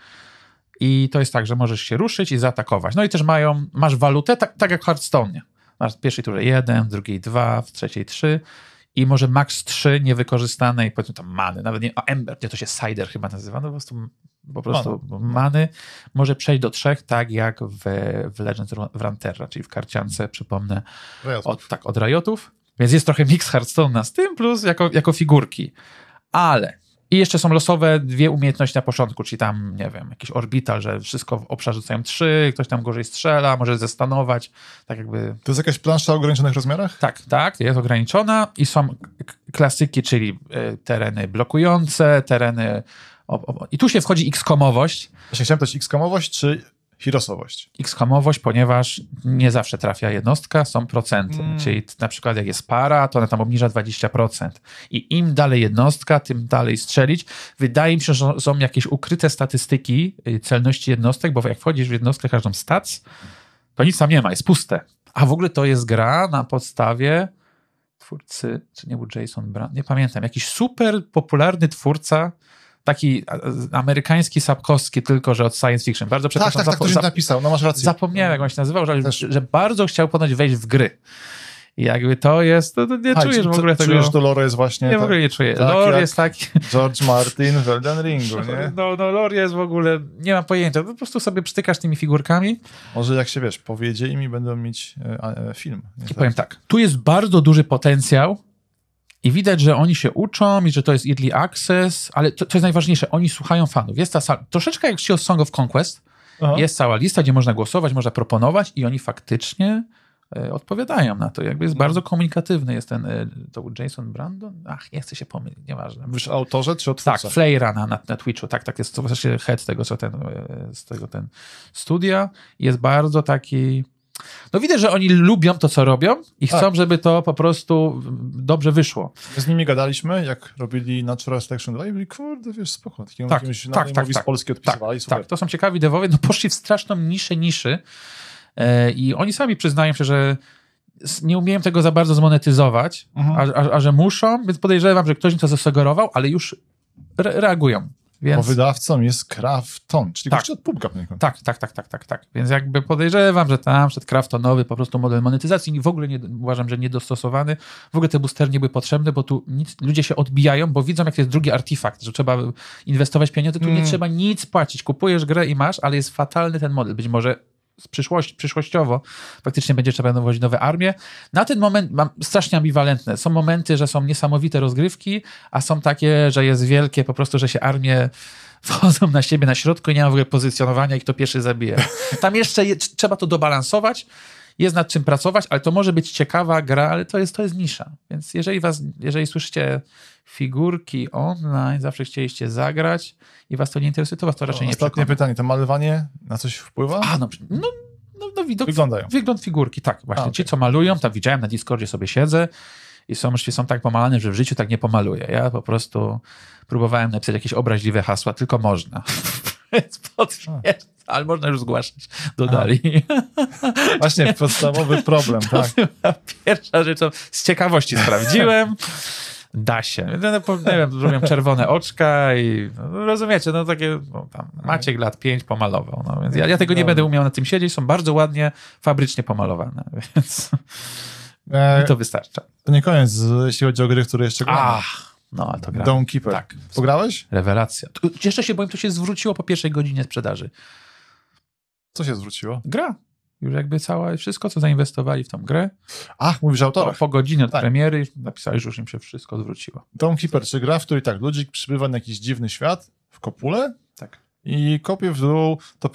i to jest tak, że możesz się ruszyć i zaatakować. No i też mają, masz walutę, tak, tak jak w Hearthstone. Masz w pierwszej turze jeden, w drugiej dwa, w trzeciej trzy i może max trzy niewykorzystanej, powiedzmy tam many, nawet nie, a Ember, nie, to się Cider chyba nazywa, no po prostu, po prostu many może przejść do trzech, tak jak w, w Legends of Runeterra, czyli w karciance, przypomnę, od, tak, od Riotów. Więc jest trochę mix Hearthstone'a z tym, plus jako, jako figurki. Ale i jeszcze są losowe dwie umiejętności na początku, czyli tam, nie wiem, jakiś orbital, że wszystko w obszarze rzucają trzy, ktoś tam gorzej strzela, może zestanować, tak jakby... To jest jakaś plansza o ograniczonych rozmiarach? Tak, tak, jest ograniczona i są klasyki, czyli y, tereny blokujące, tereny... O, o, I tu się wchodzi X-komowość, Właśnie chciałem pytać X-komowość czy Herosowość? X-hamowość, ponieważ nie zawsze trafia jednostka, są procenty. Mm. Czyli na przykład jak jest para, to ona tam obniża 20%. I im dalej jednostka, tym dalej strzelić. Wydaje mi się, że są jakieś ukryte statystyki y, celności jednostek, bo jak wchodzisz w jednostkę każdą stac, to nic tam nie ma, jest puste. A w ogóle to jest gra na podstawie twórcy, czy nie był Jason Brown, nie pamiętam, jakiś super popularny twórca, taki amerykański Sapkowski, tylko że od science fiction. Bardzo Tak, przepraszam. tak, tak, ktoś zap- napisał, no masz rację. Zapomniałem, jak on się nazywał, że, że bardzo chciał ponoć wejść w gry. I jakby to jest, to, to nie A, czujesz w ogóle tego. Czujesz, że lore jest właśnie nie, w tak, ogóle nie czuję. tak Lore jest taki... George Martin w Elden Ringu, [laughs] nie? No, no, lore jest w ogóle... Nie mam pojęcia. Po prostu sobie przytykasz tymi figurkami Może jak się, wiesz, powiedzie im i będą mieć e, e, film. I powiem tak, tu jest bardzo duży potencjał i widać, że oni się uczą i że to jest early access, ale to, to jest najważniejsze, oni słuchają fanów. Jest ta sala, troszeczkę jak o Song of Conquest, Aha. jest cała lista, gdzie można głosować, można proponować i oni faktycznie e, odpowiadają na to. Jakby jest bardzo komunikatywny jest ten, e, to był Jason Brandon? Ach, nie chcę się pomylić, nieważne. Mówisz autorze czy o Tak? Flayera na, na, na Twitchu, tak, tak, jest to właśnie head tego, co ten, e, z tego ten studia. Jest bardzo taki, no widać, że oni lubią to, co robią i chcą, Tak. żeby to po prostu dobrze wyszło. My z nimi gadaliśmy, jak robili Natural Selection 2 i byli, kurde, wiesz, spoko. Takiego Tak, jakimś tak, tak, z tak. Polski Tak, odpisywali, super. tak, to są ciekawi dewowie, no poszli w straszną niszę niszy e, i oni sami przyznają się, że nie umieją tego za bardzo zmonetyzować, Mhm. a, a, a że muszą, więc podejrzewam, że ktoś im to zasugerował, ale już re reagują. Bo Więc... wydawcą jest Krafton, czyli Tak. od Pupka poniekąd. Tak, tak, tak, tak, tak, tak. Więc jakby podejrzewam, że tam przed Kraftonowy po prostu model monetyzacji w ogóle nie, uważam, że niedostosowany. W ogóle te boostery nie były potrzebne, bo tu nic, ludzie się odbijają, bo widzą, jak jest drugi artefakt, że trzeba inwestować pieniądze, tu nie Mm. trzeba nic płacić. Kupujesz grę i masz, ale jest fatalny ten model. Być może z przyszłości, przyszłościowo faktycznie będzie trzeba dowozić nowe armie. Na ten moment mam strasznie ambiwalentne. Są momenty, że są niesamowite rozgrywki, a są takie, że jest wielkie po prostu, że się armie [laughs] wchodzą na siebie na środku i nie ma w ogóle pozycjonowania i kto pierwszy zabije. Tam jeszcze je, trzeba to dobalansować, jest nad czym pracować, ale to może być ciekawa gra, ale to jest, to jest nisza. Więc jeżeli was, jeżeli słyszycie figurki online, zawsze chcieliście zagrać i was to nie interesuje, to was to raczej nie Ostatnie przekona. pytanie, to malowanie na coś wpływa? A, no, no, no, no widok, Wyglądają. wygląd figurki, tak. Właśnie A, ci, okej. co malują, tam widziałem na Discordzie sobie siedzę i są, są tak pomalane, że w życiu tak nie pomaluję. Ja po prostu próbowałem napisać jakieś obraźliwe hasła, tylko można. [laughs] Więc ale można już zgłaszać. Dodali. [laughs] Właśnie, podstawowy problem, tak. pierwsza rzecz, z ciekawości sprawdziłem. [laughs] Da się. No, po- nie wiem, zrobiłem czerwone oczka i no, rozumiecie, no takie, no, tam Maciek lat pięć pomalował, no więc ja, ja tego nie Dobra. będę umiał na tym siedzieć, są bardzo ładnie fabrycznie pomalowane, [laughs] więc E, to wystarcza. to nie koniec, jeśli chodzi o gry, które jeszcze grałem. Ach, no ale to gra. Dawnkeeper. Tak. Pograłeś? Rewelacja. Jeszcze się boję, to się zwróciło po pierwszej godzinie sprzedaży. Co się zwróciło? Gra. Już jakby całe, wszystko, co zainwestowali w tą grę, Ach, mówisz o po, autorach. po godzinie od Tak. premiery napisali, że już im się wszystko zwróciło. Dawnkeeper, czy gra, w której tak, ludzik przybywa na jakiś dziwny świat w kopule Tak. i kopie w dół, to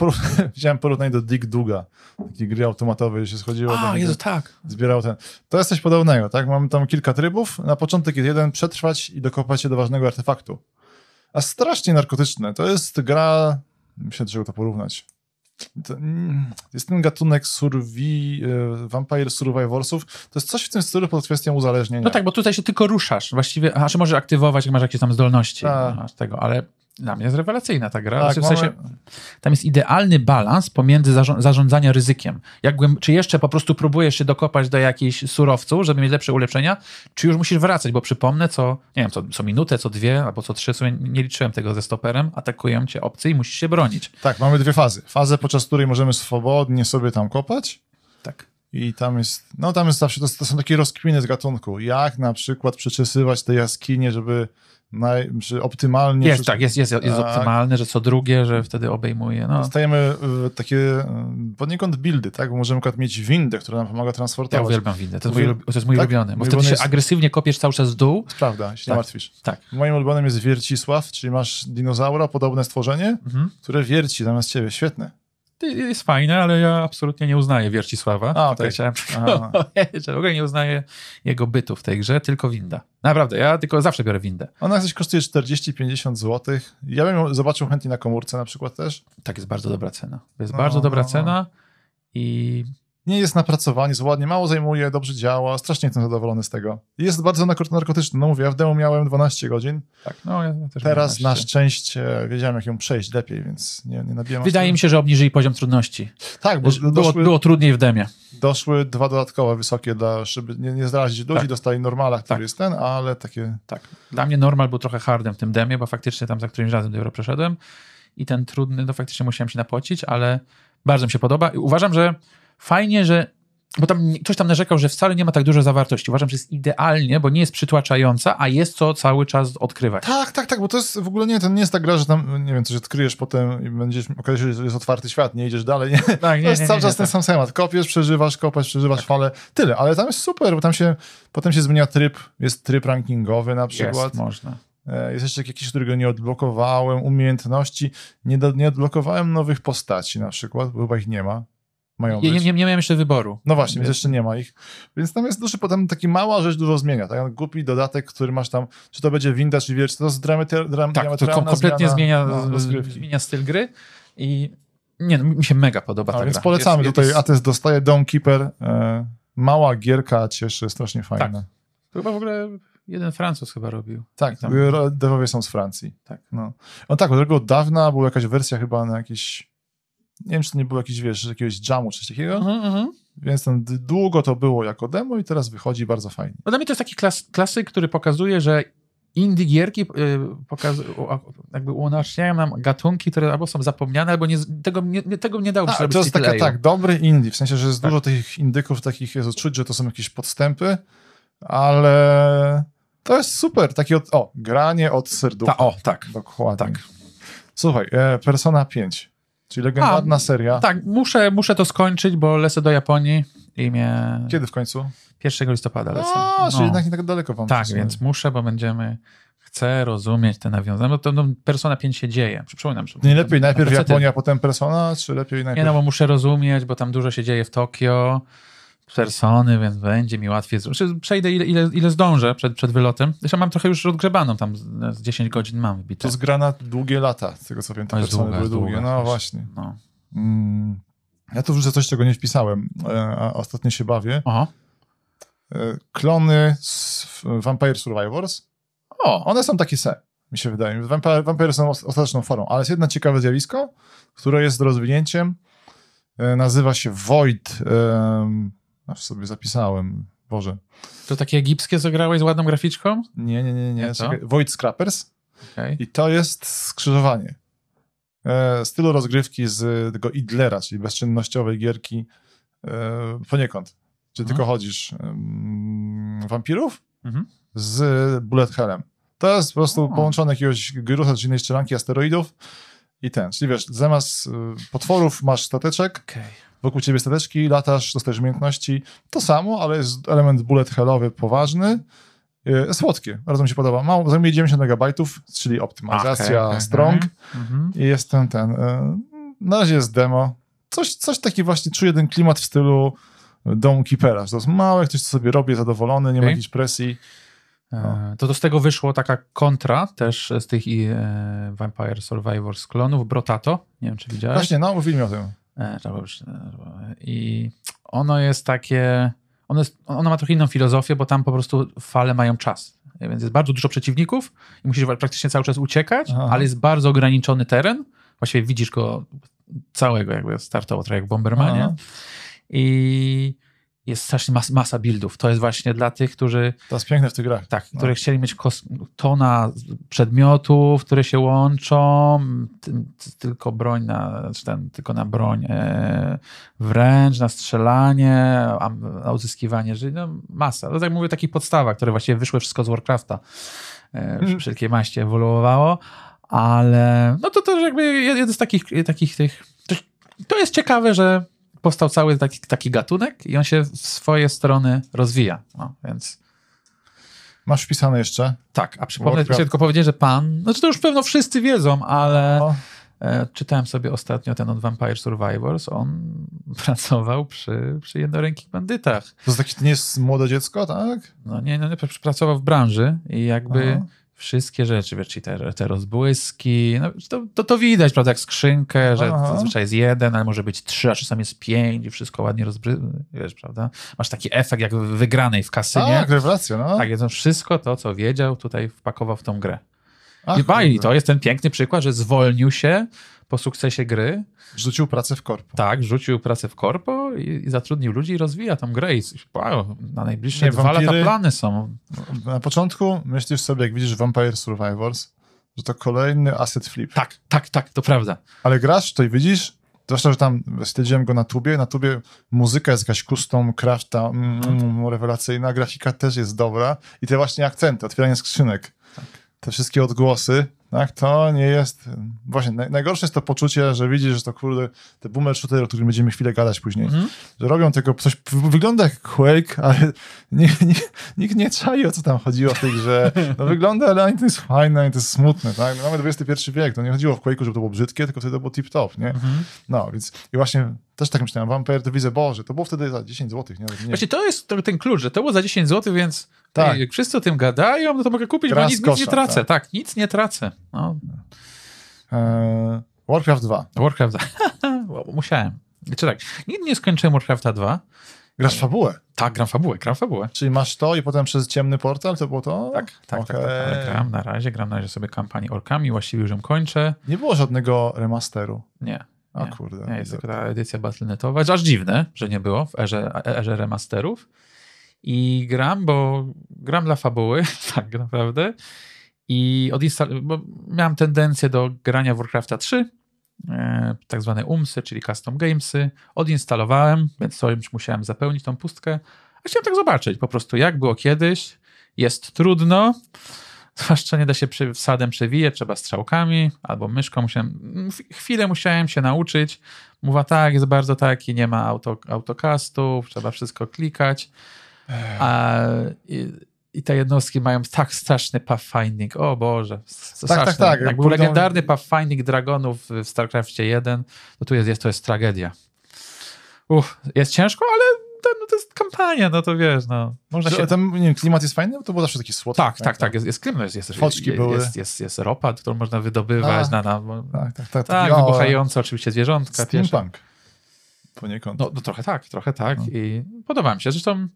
widziałem [laughs] porównanie do Dig Duga, takiej gry automatowej, się schodziło, A, Jezu, tak. zbierał ten. To jest coś podobnego, tak? Mamy tam kilka trybów. Na początek jest jeden, przetrwać i dokopać się do ważnego artefaktu. A strasznie narkotyczne. To jest gra, myślę, do czego to porównać. To, mm, jest ten gatunek survi, e, Vampire Survivorsów. To jest coś w tym stylu pod kwestią uzależnienia. No tak, bo tutaj się tylko ruszasz. Właściwie, a czy możesz aktywować, jak masz jakieś tam zdolności. Tak. Masz tego, ale dla mnie jest rewelacyjna ta gra. Tak, Znaczy, w sensie, tam jest idealny balans pomiędzy zarząd, zarządzania ryzykiem. Jak, czy jeszcze po prostu próbujesz się dokopać do jakichś surowców, żeby mieć lepsze ulepszenia, czy już musisz wracać, bo przypomnę, co, nie wiem, co, co minutę, co dwie, albo co trzy, sobie nie liczyłem tego ze stoperem, atakują cię obcy i musisz się bronić. Tak, mamy dwie fazy. Fazę, podczas której możemy swobodnie sobie tam kopać Tak. i tam jest, no tam jest zawsze, to, to są takie rozkminy z gatunku. Jak na przykład przeczesywać te jaskinie, żeby naj, że optymalnie... Jest, przy- tak, jest, jest, jest optymalne, że co drugie, że wtedy obejmuje. No, Dostajemy y, takie y, poniekąd buildy, tak? Bo możemy przykład mieć windę, która nam pomaga ja transportować. uwielbiam windę. To jest mój, to jest mój tak? ulubiony, bo Mój wtedy się jest- agresywnie kopiesz cały czas w dół. Prawda, się Tak. nie martwisz. Tak. Moim ulubionym jest Wiercisław, czyli masz dinozaura, podobne stworzenie, Mhm. które wierci zamiast ciebie. Świetne. Jest fajne, ale ja absolutnie nie uznaję Wiercisława. Tutaj okej. chciałem powiedzieć, [laughs] że w ogóle nie uznaję jego bytu w tej grze, tylko winda. Naprawdę, ja tylko zawsze biorę windę. Ona coś kosztuje 40-50 zł. Ja bym ją zobaczył chętnie na komórce na przykład też. Tak, jest bardzo dobra cena. To jest No, bardzo dobra no, no. cena i Nie jest napracowanie, jest ładnie, mało zajmuje, dobrze działa, strasznie jestem zadowolony z tego. Jest bardzo narko- narkotyczny, no mówię, ja w demo miałem 12 godzin, tak, no ja też teraz na szczęście. wiedziałem jak ją przejść lepiej, więc nie, nie nabijam. Wydaje mi się, że obniżyli poziom trudności. Tak, bo Było, doszły, było trudniej w demie. doszły dwa dodatkowe wysokie, dla, żeby nie, nie zrazić ludzi, Tak. dostali normala, który Tak. jest ten, ale takie... Tak. Dla mnie normal był trochę hardem w tym demie, bo faktycznie tam za którymś razem dopiero przeszedłem i ten trudny, no faktycznie musiałem się napocić, ale bardzo mi się podoba. I uważam, że fajnie, że bo tam nie- ktoś tam narzekał, że wcale nie ma tak dużo zawartości. Uważam, że jest idealnie, bo nie jest przytłaczająca, a jest co cały czas odkrywać. Tak, tak, tak, bo to jest w ogóle nie, to nie jest ta gra, że tam, nie wiem, coś odkryjesz potem i będziesz, się, że jest otwarty świat, nie idziesz dalej, nie? Tak, to jest cały czas ten sam schemat. Kopiesz, przeżywasz, kopasz, przeżywasz fale, tyle, ale tam jest super, bo tam się, potem się zmienia tryb, jest tryb rankingowy na przykład. Jest, można. E, Jest jeszcze jakiś, którego nie odblokowałem, umiejętności, nie, do, nie odblokowałem nowych postaci na przykład, bo chyba ich nie ma. Mają Nie, być. nie, nie miałem jeszcze wyboru. No właśnie, więc jeszcze nie ma ich. Więc tam jest duży, potem taki mała rzecz dużo zmienia. Tak? Głupi dodatek, który masz tam, czy to będzie winda, czy wiesz, to jest dramaty, dram, Tak, to kompletnie zmiana, zmienia, no, zmienia styl gry i nie, no, mi się mega podoba A, ta więc gra. polecamy Jest- tutaj, jest- Ates dostaje Domekeeper, e, mała gierka, cieszy, strasznie fajna. Tak. To chyba w ogóle jeden Francuz chyba robił. Tak, Tam- dewowie są z Francji. Tak. No. no tak, od tego od dawna była jakaś wersja chyba na jakiś, nie wiem, czy to nie było jakiś, wiesz, jakiegoś jamu, czy coś takiego, Mhm, mhm. więc ten, długo to było jako demo i teraz wychodzi bardzo fajnie. No dla mnie to jest taki klas, klasyk, który pokazuje, że indie gierki y, pokaz, u- a- jakby unaoczniają nam gatunki, które albo są zapomniane, albo nie, tego, nie, tego nie dało się to jest taka, tak, dobry indie, w sensie, że jest Tak. dużo tych indyków takich, jest czuć, że to są jakieś podstępy, ale to jest super, takie od, o, granie od serducha. Ta, o, tak. Dokładnie. Tak. Słuchaj, e, Persona 5, czyli legendarna seria. Tak, muszę, muszę to skończyć, bo lecę do Japonii i mnie Kiedy w końcu? 1 listopada lecę. A, czyli No. jednak nie tak daleko wam Tak, więc muszę, bo będziemy. Chcę rozumieć te nawiązania, bo to no, Persona 5 się dzieje. Przypominam. Nie lepiej najpierw. Japonia, potem Persona, czy lepiej Nie, najpierw... no bo muszę rozumieć, bo tam dużo się dzieje w Tokio. Persony, więc będzie mi łatwiej. Przejdę ile, ile, ile zdążę przed, przed wylotem. Zresztą mam trochę już odgrzebaną, tam z, z 10 godzin mam wybite. To zgra na długie lata, z tego co wiem, te To jest Persony długa, były długie. No wiesz. właśnie. No. Mm. Ja tu wrzucę coś, czego nie wpisałem, e, a ostatnio się bawię. Oho. E, Klony z Vampire Survivors. O, One są takie se, mi się wydaje. Vampire, Vampire są os- ostateczną formą, ale jest jedno ciekawe zjawisko, które jest rozwinięciem. E, Nazywa się Void. em, Aż sobie zapisałem. Boże. to takie egipskie zagrałeś z ładną graficzką? Nie, nie, nie, nie. Nie? Czekaj. Void Scrappers. Okej. I to jest skrzyżowanie. E, stylu rozgrywki z tego Idlera, czyli bezczynnościowej gierki e, poniekąd. Czy Mhm. tylko chodzisz em, wampirów Mhm. z bullet hellem. To jest po prostu O. połączone jakiegoś wirusa czy innej strzelanki asteroidów i ten. Czyli wiesz, zamiast y, potworów masz stateczek, Okej. Wokół ciebie stateczki, latasz, dostajesz umiejętności. To samo, ale jest element bullet hellowy poważny. Y, Słodkie, bardzo mi się podoba. Mało, zajmuje 90 megabajtów, czyli optymalizacja okej, strong. Mhm. I jest ten, ten. y, Na razie jest demo. Coś, coś taki właśnie, czuję ten klimat w stylu Dome Keepera. To jest małe, ktoś to sobie robi, zadowolony, nie ma Okej. jakiejś presji. E, To, to z tego wyszło taka kontra też z tych e, Vampire Survivors klonów, Brotato. Nie wiem, czy widziałeś. Właśnie, no, mówili mi o tym. E, e, I ono jest takie. Ono, jest, ono ma trochę inną filozofię, bo tam po prostu fale mają czas. Więc jest bardzo dużo przeciwników i musisz praktycznie cały czas uciekać, Aha. ale jest bardzo ograniczony teren. Właściwie widzisz go całego, jakby startowo, trochę jak w Bombermanie. Aha. I jest strasznie mas, masa buildów. To jest właśnie dla tych, którzy To jest piękne w tych grach. tak, No. które chcieli mieć kos- tona przedmiotów, które się łączą, ty, ty, tylko broń na, ten, tylko na broń e, wręcz, na strzelanie, a, na uzyskiwanie życia, no masa. To tak mówię, takich podstawach, które właściwie wyszły wszystko z Warcrafta. E, Mhm. wszelkiej maści ewoluowało, ale no to też jakby jeden z takich, takich tych, to jest ciekawe, że powstał cały taki, taki gatunek i on się w swoje strony rozwija, no, więc Masz wpisane jeszcze? tak, a przypomnę, Warcraft. tylko powiedzieć, że pan, znaczy to już pewno wszyscy wiedzą, ale O, e, czytałem sobie ostatnio ten od Vampire Survivors, on [laughs] pracował przy, przy jednorękich bandytach. to jest takie, to nie jest młode dziecko, tak? No nie, no nie, pr- pracował w branży i jakby Aha. Wszystkie rzeczy, wiesz, czyli te, te rozbłyski, no, to, to, to widać, prawda, jak skrzynkę, że Aha. zazwyczaj jest jeden, ale może być trzy, a czasami jest pięć i wszystko ładnie rozbry... wiesz, prawda? Masz taki efekt jak wygranej w kasynie. Tak, rewelacja, no. Tak, on wszystko to, co wiedział, tutaj wpakował w tą grę. Ach, I, ba, I to jest ten piękny przykład, że zwolnił się po sukcesie gry, Rzucił pracę w korpo. tak, rzucił pracę w korpo i, i zatrudnił ludzi i rozwija tą grę. I wow, na najbliższe Nie, dwa wampiry- lata plany są. Na początku myślisz sobie, jak widzisz Vampire Survivors, że to kolejny asset flip. Tak, tak, tak, to prawda. Ale grasz, to i widzisz, Zwłaszcza, że tam śledziłem go na tubie. Na tubie muzyka jest jakaś custom, crafta, mm, mm, rewelacyjna, grafika też jest dobra i te właśnie akcenty, otwieranie skrzynek, te wszystkie odgłosy, tak, to nie jest... Właśnie, naj, najgorsze jest to poczucie, że widzisz, że to kurde, te boomer shootery, o których będziemy chwilę gadać później, że robią tego, coś wygląda jak Quake, ale [laughs] nie, nie, nikt nie czai, o co tam chodziło w tej grze. No wygląda, ale ani to jest fajne, ani to jest smutne, tak? No, mamy XXI wiek, to nie chodziło w Quake'u, żeby to było brzydkie, tylko wtedy to było tip-top, nie? No, więc i właśnie też tak myślałem, Vampire to widzę, Boże, to było wtedy za 10 zł, nie? nie. Właśnie to jest ten klucz, że to było za 10 zł, więc Tak. ej, jak wszyscy o tym gadają, no to mogę kupić, bo nic, nic nie kosza, tracę. Tak. nic nie tracę. No, Eee, Warcraft 2. Warcraft. [laughs] Musiałem. Czy tak, nigdy nie skończyłem Warcrafta 2. Grasz fabułę, Tak, gram fabułę, gram fabułę. czyli masz to i potem przez ciemny portal to było to? Tak, tak, tak, tak, Okej. ale gram na razie, gram na razie sobie kampanię orkami, właściwie już ją kończę. Nie było żadnego remasteru. Nie, O Nie, kurde. nie jest widzę. tylko ta edycja Battle.netowa, aż dziwne, że nie było w erze, erze remasterów. I gram, bo gram dla fabuły, [laughs] tak naprawdę. I odinstal- bo miałem tendencję do grania w Warcrafta 3, e, tak zwane UMSy, czyli custom gamesy. Odinstalowałem, więc sobie już musiałem zapełnić tą pustkę. A chciałem tak zobaczyć po prostu, jak było kiedyś. Jest trudno, zwłaszcza nie da się przy, wsadem przewijać, trzeba strzałkami albo myszką. Musiałem, chwilę musiałem się nauczyć. Mówię, tak, jest bardzo taki, nie ma auto, autocastów, trzeba wszystko klikać. A, i, I te jednostki mają tak straszny pathfinding. O Boże. straszny. tak, tak. Jak był legendarny pathfinding dragonów w StarCraftie 1, to tu jest, jest, to jest tragedia. Uff, jest ciężko, ale to, no, to jest kampania, no to wiesz, no. Można się... Tam, nie wiem, klimat jest fajny, bo to było zawsze taki słodki. Tak, tak, tak, jest, jest klimat, jest, jest, Foczki jest, były. jest, jest, jest ropa, którą można wydobywać, A. na, na, Tak, tak, tak. tak, taki, o, wybuchające oczywiście zwierzątka. Steampunk. Poniekąd. No, no trochę tak, trochę tak No. i podoba mi się. Zresztą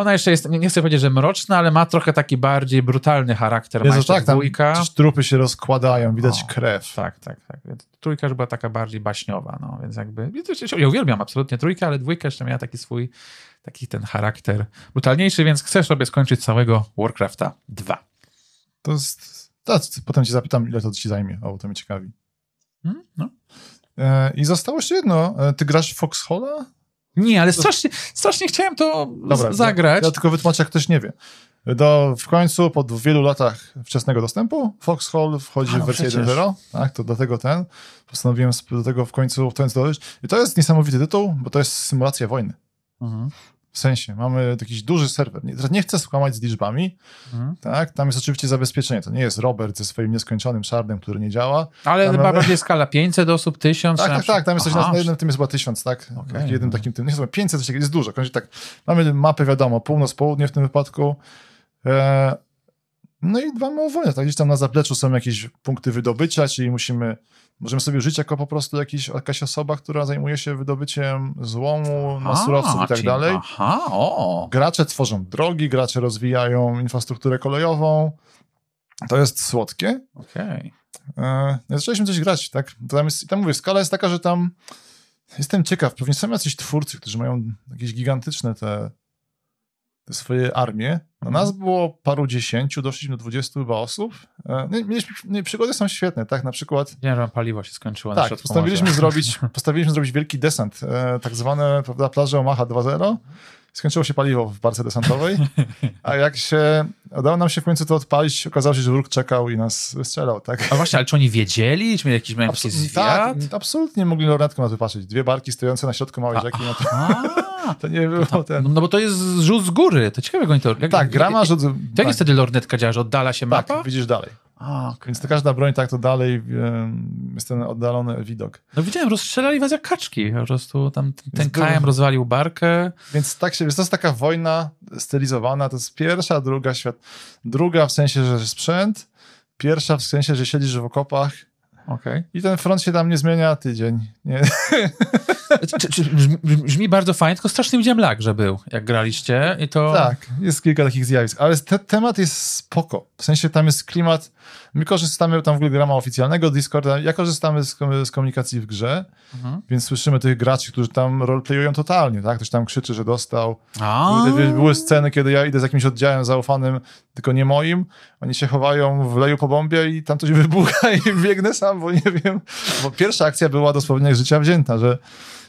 ona jeszcze jest, nie nie chcę powiedzieć, że mroczna, ale ma trochę taki bardziej brutalny charakter. Jezu, tak, tam dwójka. trupy się rozkładają, widać O, krew. Tak, tak, tak. Trójka już była taka bardziej baśniowa, no więc jakby. Ja uwielbiam absolutnie trójkę, ale dwójka jeszcze miała taki swój, taki ten charakter brutalniejszy, więc chcę sobie skończyć całego Warcrafta 2. To jest... To, potem cię zapytam, ile to ci zajmie. O, to mnie ciekawi. Hmm? No. E, I zostało jeszcze jedno. E, ty grasz w Foxhola? Nie, ale strasznie, strasznie chciałem to z- zagrać. Ja, ja tylko wytłumaczę, jak ktoś nie wie. Do, w końcu, po wielu latach wczesnego dostępu, Foxhole wchodzi A, no w wersję przecież. 1.0, tak, to dlatego ten, postanowiłem do tego w końcu, w końcu dojść. I to jest niesamowity tytuł, bo to jest symulacja wojny. Mhm. W sensie, mamy jakiś duży serwer. Nie, nie chcę skłamać z liczbami, Mhm. tak, tam jest oczywiście zabezpieczenie. To nie jest Robert ze swoim nieskończonym szardem, który nie działa. Ale Tam chyba bardziej skala 500 osób, 1000. Tak, tak, tak, tam jest coś na, Aha, na jednym tym jest chyba tysiąc, tak? Okej, w jednym no. takim tym, nie chyba 500, coś takiego, jest dużo. Kończy tak, mamy mapę, wiadomo, północ, południe w tym wypadku. E, no i dbamy o wojnę, tak? Gdzieś tam na zapleczu są jakieś punkty wydobycia, czyli musimy, możemy sobie żyć jako po prostu jakiś, jakaś osoba, która zajmuje się wydobyciem złomu, A, surowców i tak dalej. Aha, o. Gracze tworzą drogi, gracze rozwijają infrastrukturę kolejową. To jest słodkie. Okej. E, zaczęliśmy coś grać, tak? Tam, jest, tam mówię, skala jest taka, że tam jestem ciekaw, pewnie są jacyś twórcy, którzy mają jakieś gigantyczne te swoje armie. Mhm. nas było paru dziesięciu, doszliśmy do 20 chyba osób. E, no, mieliśmy, nie, przygody są świetne, tak? Na przykład że paliwo się skończyło tak, postanowiliśmy morza. zrobić, [laughs] postanowiliśmy zrobić wielki desant, e, tak zwane, prawda, plaże Omaha 2.0. Skończyło się paliwo w barce desantowej, [laughs] a jak się udało nam się w końcu to odpalić, okazało się, że wróg czekał i nas strzelał, tak? A właśnie, ale czy oni wiedzieli? Czy mieli jakiś, miałem jakiś Absol- zwiat? tak, absolutnie mogli lornetką na to patrzeć. Dwie barki stojące na środku małej rzeki, no to, A, to nie było ten... no bo to jest rzut z góry. To ciekawe, jak oni to... Jak, tak, gra ma rzut... jak tak, jest wtedy lornetka działa, że oddala się tak, mapa? widzisz dalej. A, okej. Więc to każda broń tak to dalej jest ten oddalony widok. No widziałem, rozstrzelali was jak kaczki. Po prostu tam ten, ten rozwalił barkę. Więc tak się, więc to jest taka wojna stylizowana, to jest pierwsza, druga świat, druga w sensie, że sprzęt, pierwsza w sensie, że siedzisz w okopach Okej. i ten front się tam nie zmienia tydzień. Nie? [laughs] Brzmi, bardzo fajnie, tylko strasznie widziałem lag, że był, jak graliście i to... Tak, jest kilka takich zjawisk, ale te, temat jest spoko. W sensie tam jest klimat. My korzystamy, tam w ogóle grama oficjalnego Discorda, ja korzystamy z, z komunikacji w grze, Mhm. więc słyszymy tych graczy, którzy tam roleplayują totalnie, tak? Ktoś tam krzyczy, że dostał. A, Były, były sceny, kiedy ja idę z jakimś oddziałem zaufanym, tylko nie moim. Oni się chowają w leju po bombie i tam coś wybucha [laughs] i biegnę sam, bo nie wiem. Bo pierwsza akcja była dosłownie jak życia wzięta, że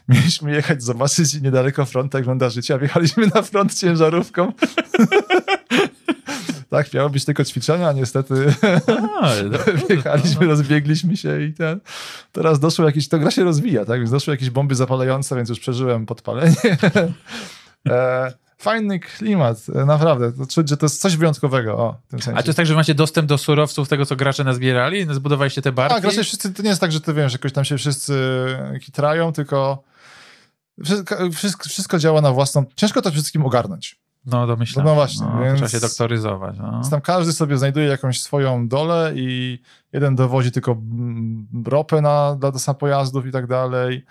mieliśmy jechać, zobaczyć niedaleko front, jak wygląda życie, a wjechaliśmy na front ciężarówką. [laughs] tak, miało być tylko ćwiczenia, a niestety A, [laughs] wjechaliśmy, rozbiegliśmy się i ten. Teraz doszło jakieś, to gra się rozwija, tak, więc doszły jakieś bomby zapalające, więc już przeżyłem podpalenie. [laughs] e, fajny klimat, e, naprawdę. To czuć, że to jest coś wyjątkowego. O, w tym sensie. A to jest tak, że macie dostęp do surowców tego, co gracze nazbierali? Zbudowaliście te barki? Tak, raczej wszyscy, to nie jest tak, że ty wiesz, jakoś tam się wszyscy kitrają, tylko wszystko, wszystko, działa na własną... Ciężko to wszystkim ogarnąć. No domyślam. No właśnie, no, więc- Trzeba się doktoryzować. No. Tam każdy sobie znajduje jakąś swoją dolę i jeden dowozi tylko ropę na, dla dostaw pojazdów i tak dalej.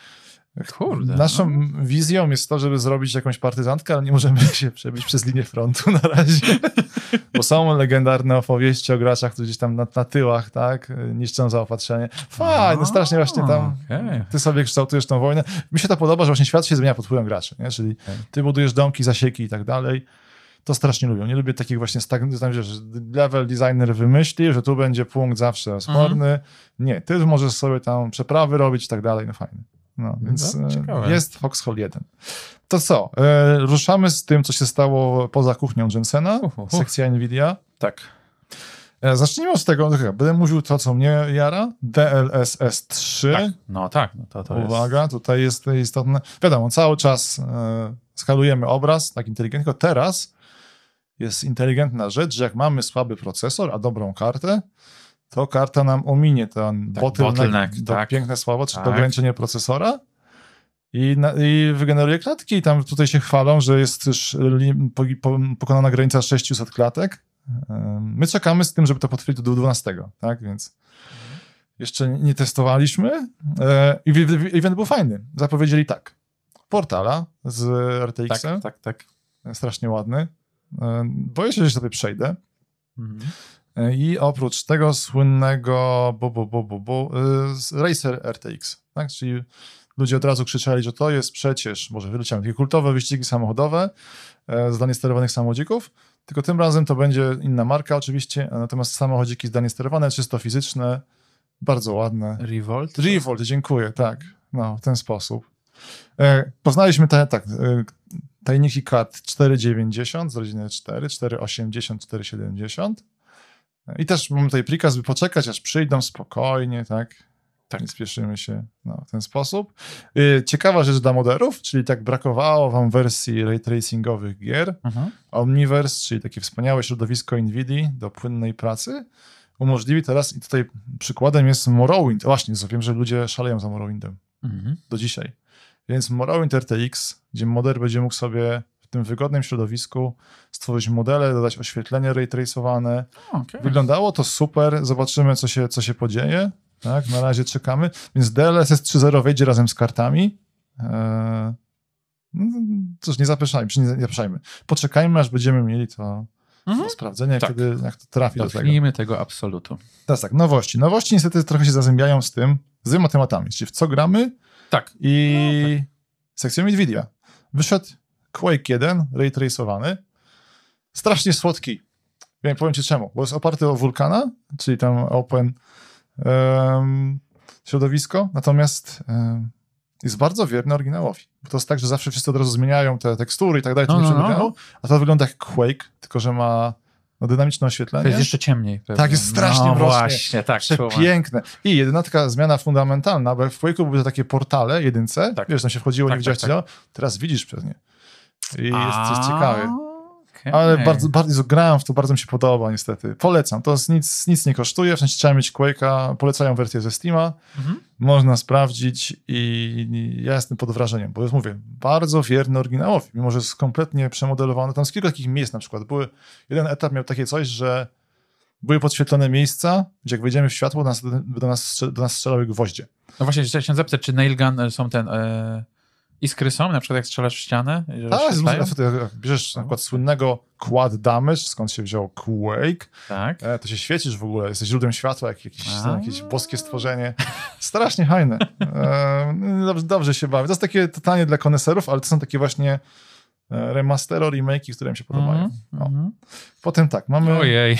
Kurde, Naszą no. wizją jest to, żeby zrobić jakąś partyzantkę, ale nie możemy się przebić przez linię frontu na razie. [laughs] Bo są legendarne opowieści o graczach, którzy gdzieś tam na, na tyłach, tak, niszczą zaopatrzenie. Fajne, strasznie właśnie tam Okej. ty sobie kształtujesz tą wojnę. Mi się to podoba, że właśnie świat się zmienia pod wpływem graczy, nie? czyli ty budujesz domki, zasieki i tak dalej. To strasznie lubią. Nie lubię takich właśnie stag... tam wiesz, że level designer wymyśli, że tu będzie punkt zawsze sporny. Mhm. Nie, ty możesz sobie tam przeprawy robić i tak dalej, no fajnie. No, więc No, jest Foxhole 1. To co? E, ruszamy z tym, co się stało poza kuchnią Jensena, uf, uf. sekcja Nvidia. Tak. E, zacznijmy od tego, dobra, będę mówił to, co mnie jara. DLSS 3. tak. No tak, no to, to jest... Uwaga, tutaj jest istotne. Wiadomo, cały czas e, skalujemy obraz tak inteligentnie, tylko teraz jest inteligentna rzecz, że jak mamy słaby procesor, a dobrą kartę, to karta nam ominie ten Tak, bottleneck, bottleneck, to tak. piękne słowo, to Tak. ograniczenie procesora i, na, i wygeneruje klatki i tam tutaj się chwalą, że jest już pokonana granica 600 klatek. My czekamy z tym, żeby to potwierdzić do 12, tak, więc jeszcze nie testowaliśmy e, i event był fajny. Zapowiedzieli tak. Portala z RTX-em, Tak, tak, tak. strasznie ładny. E, Boję się, że sobie przejdę. Mhm. I oprócz tego słynnego bu, bu, bu, bu, bu, y, Racer RTX, tak? Czyli ludzie od razu krzyczeli, że to jest przecież, może wyleciałem, takie kultowe wyścigi samochodowe e, zdalnie sterowanych samochodzików, tylko tym razem to będzie inna marka oczywiście, natomiast samochodziki zdalnie sterowane, czysto fizyczne, bardzo ładne. Revolt? Revolt, dziękuję, tak. No, w ten sposób. E, poznaliśmy te, tak, e, tajniki kart 490 z rodziny 4, 480, 470. I też mamy tutaj prikaz, by poczekać, aż przyjdą spokojnie, tak? Tak. Nie spieszymy się no, w ten sposób. E, Ciekawa rzecz dla moderów, czyli tak brakowało wam wersji ray tracingowych gier. Mhm. Omniverse, czyli takie wspaniałe środowisko NVIDII do płynnej pracy, umożliwi teraz, i tutaj przykładem jest Morrowind. Właśnie, wiem, że ludzie szaleją za Morrowindem Mhm. do dzisiaj. Więc Morrowind RTX, gdzie moder będzie mógł sobie tym wygodnym środowisku stworzyć modele, dodać oświetlenie ray. Okej. Wyglądało to super, zobaczymy, co się, co się podzieje. Tak, na razie czekamy. Więc DLSS 3.0 wejdzie razem z kartami. Eee, no, cóż, nie zapeszajmy, czy nie zapeszajmy. Poczekajmy, aż będziemy mieli to Mhm. do sprawdzenia, Tak. kiedy, jak to trafi do tego. Dotknijmy tego absolutu. Teraz tak, nowości. Nowości niestety trochę się zazębiają z tym, z dwiema tematami, czyli w co gramy Tak. i sekcją Nvidia. Wyszedł Quake 1, ray tracowany. Strasznie słodki. Wiem, powiem ci czemu. Bo jest oparty o Vulkana, czyli tam open em, środowisko, natomiast em, jest bardzo wierny oryginałowi. Bo to jest tak, że zawsze wszyscy od razu zmieniają te tekstury i tak dalej, to No, no, no. a to wygląda jak Quake, tylko że ma no, dynamiczne To oświetlenie. jest jeszcze ciemniej. pewnie. Tak, jest strasznie no, mrocznie. właśnie, tak. Przepiękne. I jedyna taka zmiana fundamentalna, bo w Quake'u były to takie portale, jedynce, Tak. wiesz, tam się wchodziło, Tak, nie widziałeś tak, co działo. Teraz widzisz przez nie. I jest coś ciekawe. okej. Ale bardzo, bardzo grałem w to, bardzo mi się podoba niestety. Polecam, to nic, nic nie kosztuje, w sensie trzeba mieć Quake'a, polecają wersję ze Steama, Mhm. można sprawdzić i ja jestem pod wrażeniem, bo już mówię, bardzo wierny oryginałowi, mimo że jest kompletnie przemodelowany. Tam z kilku takich miejsc na przykład były, jeden etap miał takie coś, że były podświetlone miejsca, gdzie jak wejdziemy w światło, do nas, do nas, do nas strzelały gwoździe. No właśnie, chciałem się zapytać, czy nailgun e, są ten... E, iskry są, na przykład jak strzelasz w ścianę? Tak, z- bierzesz na przykład słynnego quad damage, skąd się wziął Quake, Tak. e, to się świecisz w ogóle, jesteś źródłem światła, jak jakieś, A. jakieś boskie stworzenie. Strasznie fajne. E, dobrze, dobrze się bawię. To jest takie totalnie dla koneserów, ale to są takie właśnie remastero, remake'i, które mi się podobają. No. mhm. Potem tak, mamy... Ojej,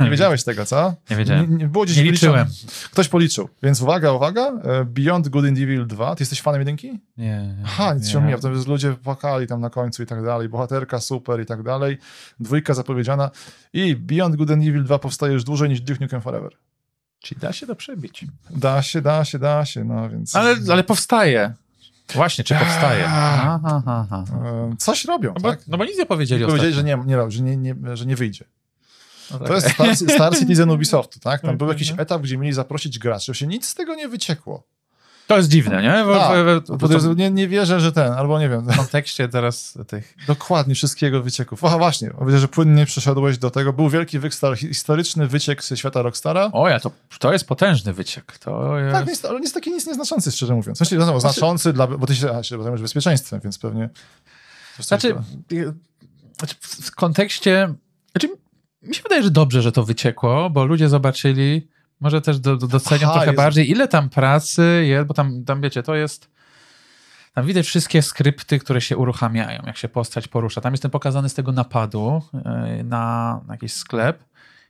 Nie wiedziałeś tego, co? nie wiedziałem. Nie, nie było gdzieś Nie liczyłem. Ktoś policzył. Więc uwaga, uwaga. e, Beyond Good and Evil 2. Ty jesteś fanem jedynki? Nie. Aha, nic nie. się omija. To jest ludzie płakali tam na końcu i tak dalej. Bohaterka super i tak dalej. Dwójka zapowiedziana. I Beyond Good and Evil 2 powstaje już dłużej niż Duke Nukem Forever. Czyli da się to przebić. Da się, da się, da się, no więc... Ale, ale powstaje. Właśnie, czy powstaje? Aha, aha, aha. E, Coś robią, No bo, tak? no bo nic nie powiedzieli Powiedzieli, że nie, nie, że nie, nie, że nie wyjdzie. No tak. To jest Star, Star [laughs] Citizen Ubisoftu, tak? Tam był Mhm. jakiś etap, gdzie mieli zaprosić graczy. Się nic z tego nie wyciekło. To jest dziwne, nie? Bo, Tak, bo, to jest, nie, nie wierzę, że ten, albo nie wiem. w kontekście teraz tych... Dokładnie, wszystkiego wycieków. Aha, właśnie, widzę, że płynnie przeszedłeś do tego. Był wielki wykstar, historyczny wyciek ze świata Rockstara. O ja, to, to jest potężny wyciek. To jest... Tak, nic, ale nic taki nic nieznaczący, szczerze mówiąc. Znaczy, no, znaczący, dla, bo ty się, a, się zajmujesz bezpieczeństwem, więc pewnie... Znaczy, znaczy, w kontekście. Znaczy, mi się wydaje, że dobrze, że to wyciekło, bo ludzie zobaczyli, może też do, do, docenią Aha, trochę jest- bardziej, ile tam pracy jest, bo tam, tam wiecie, to jest. Tam widać wszystkie skrypty, które się uruchamiają, jak się postać porusza. Tam jest ten pokazany z tego napadu y, na, na jakiś sklep.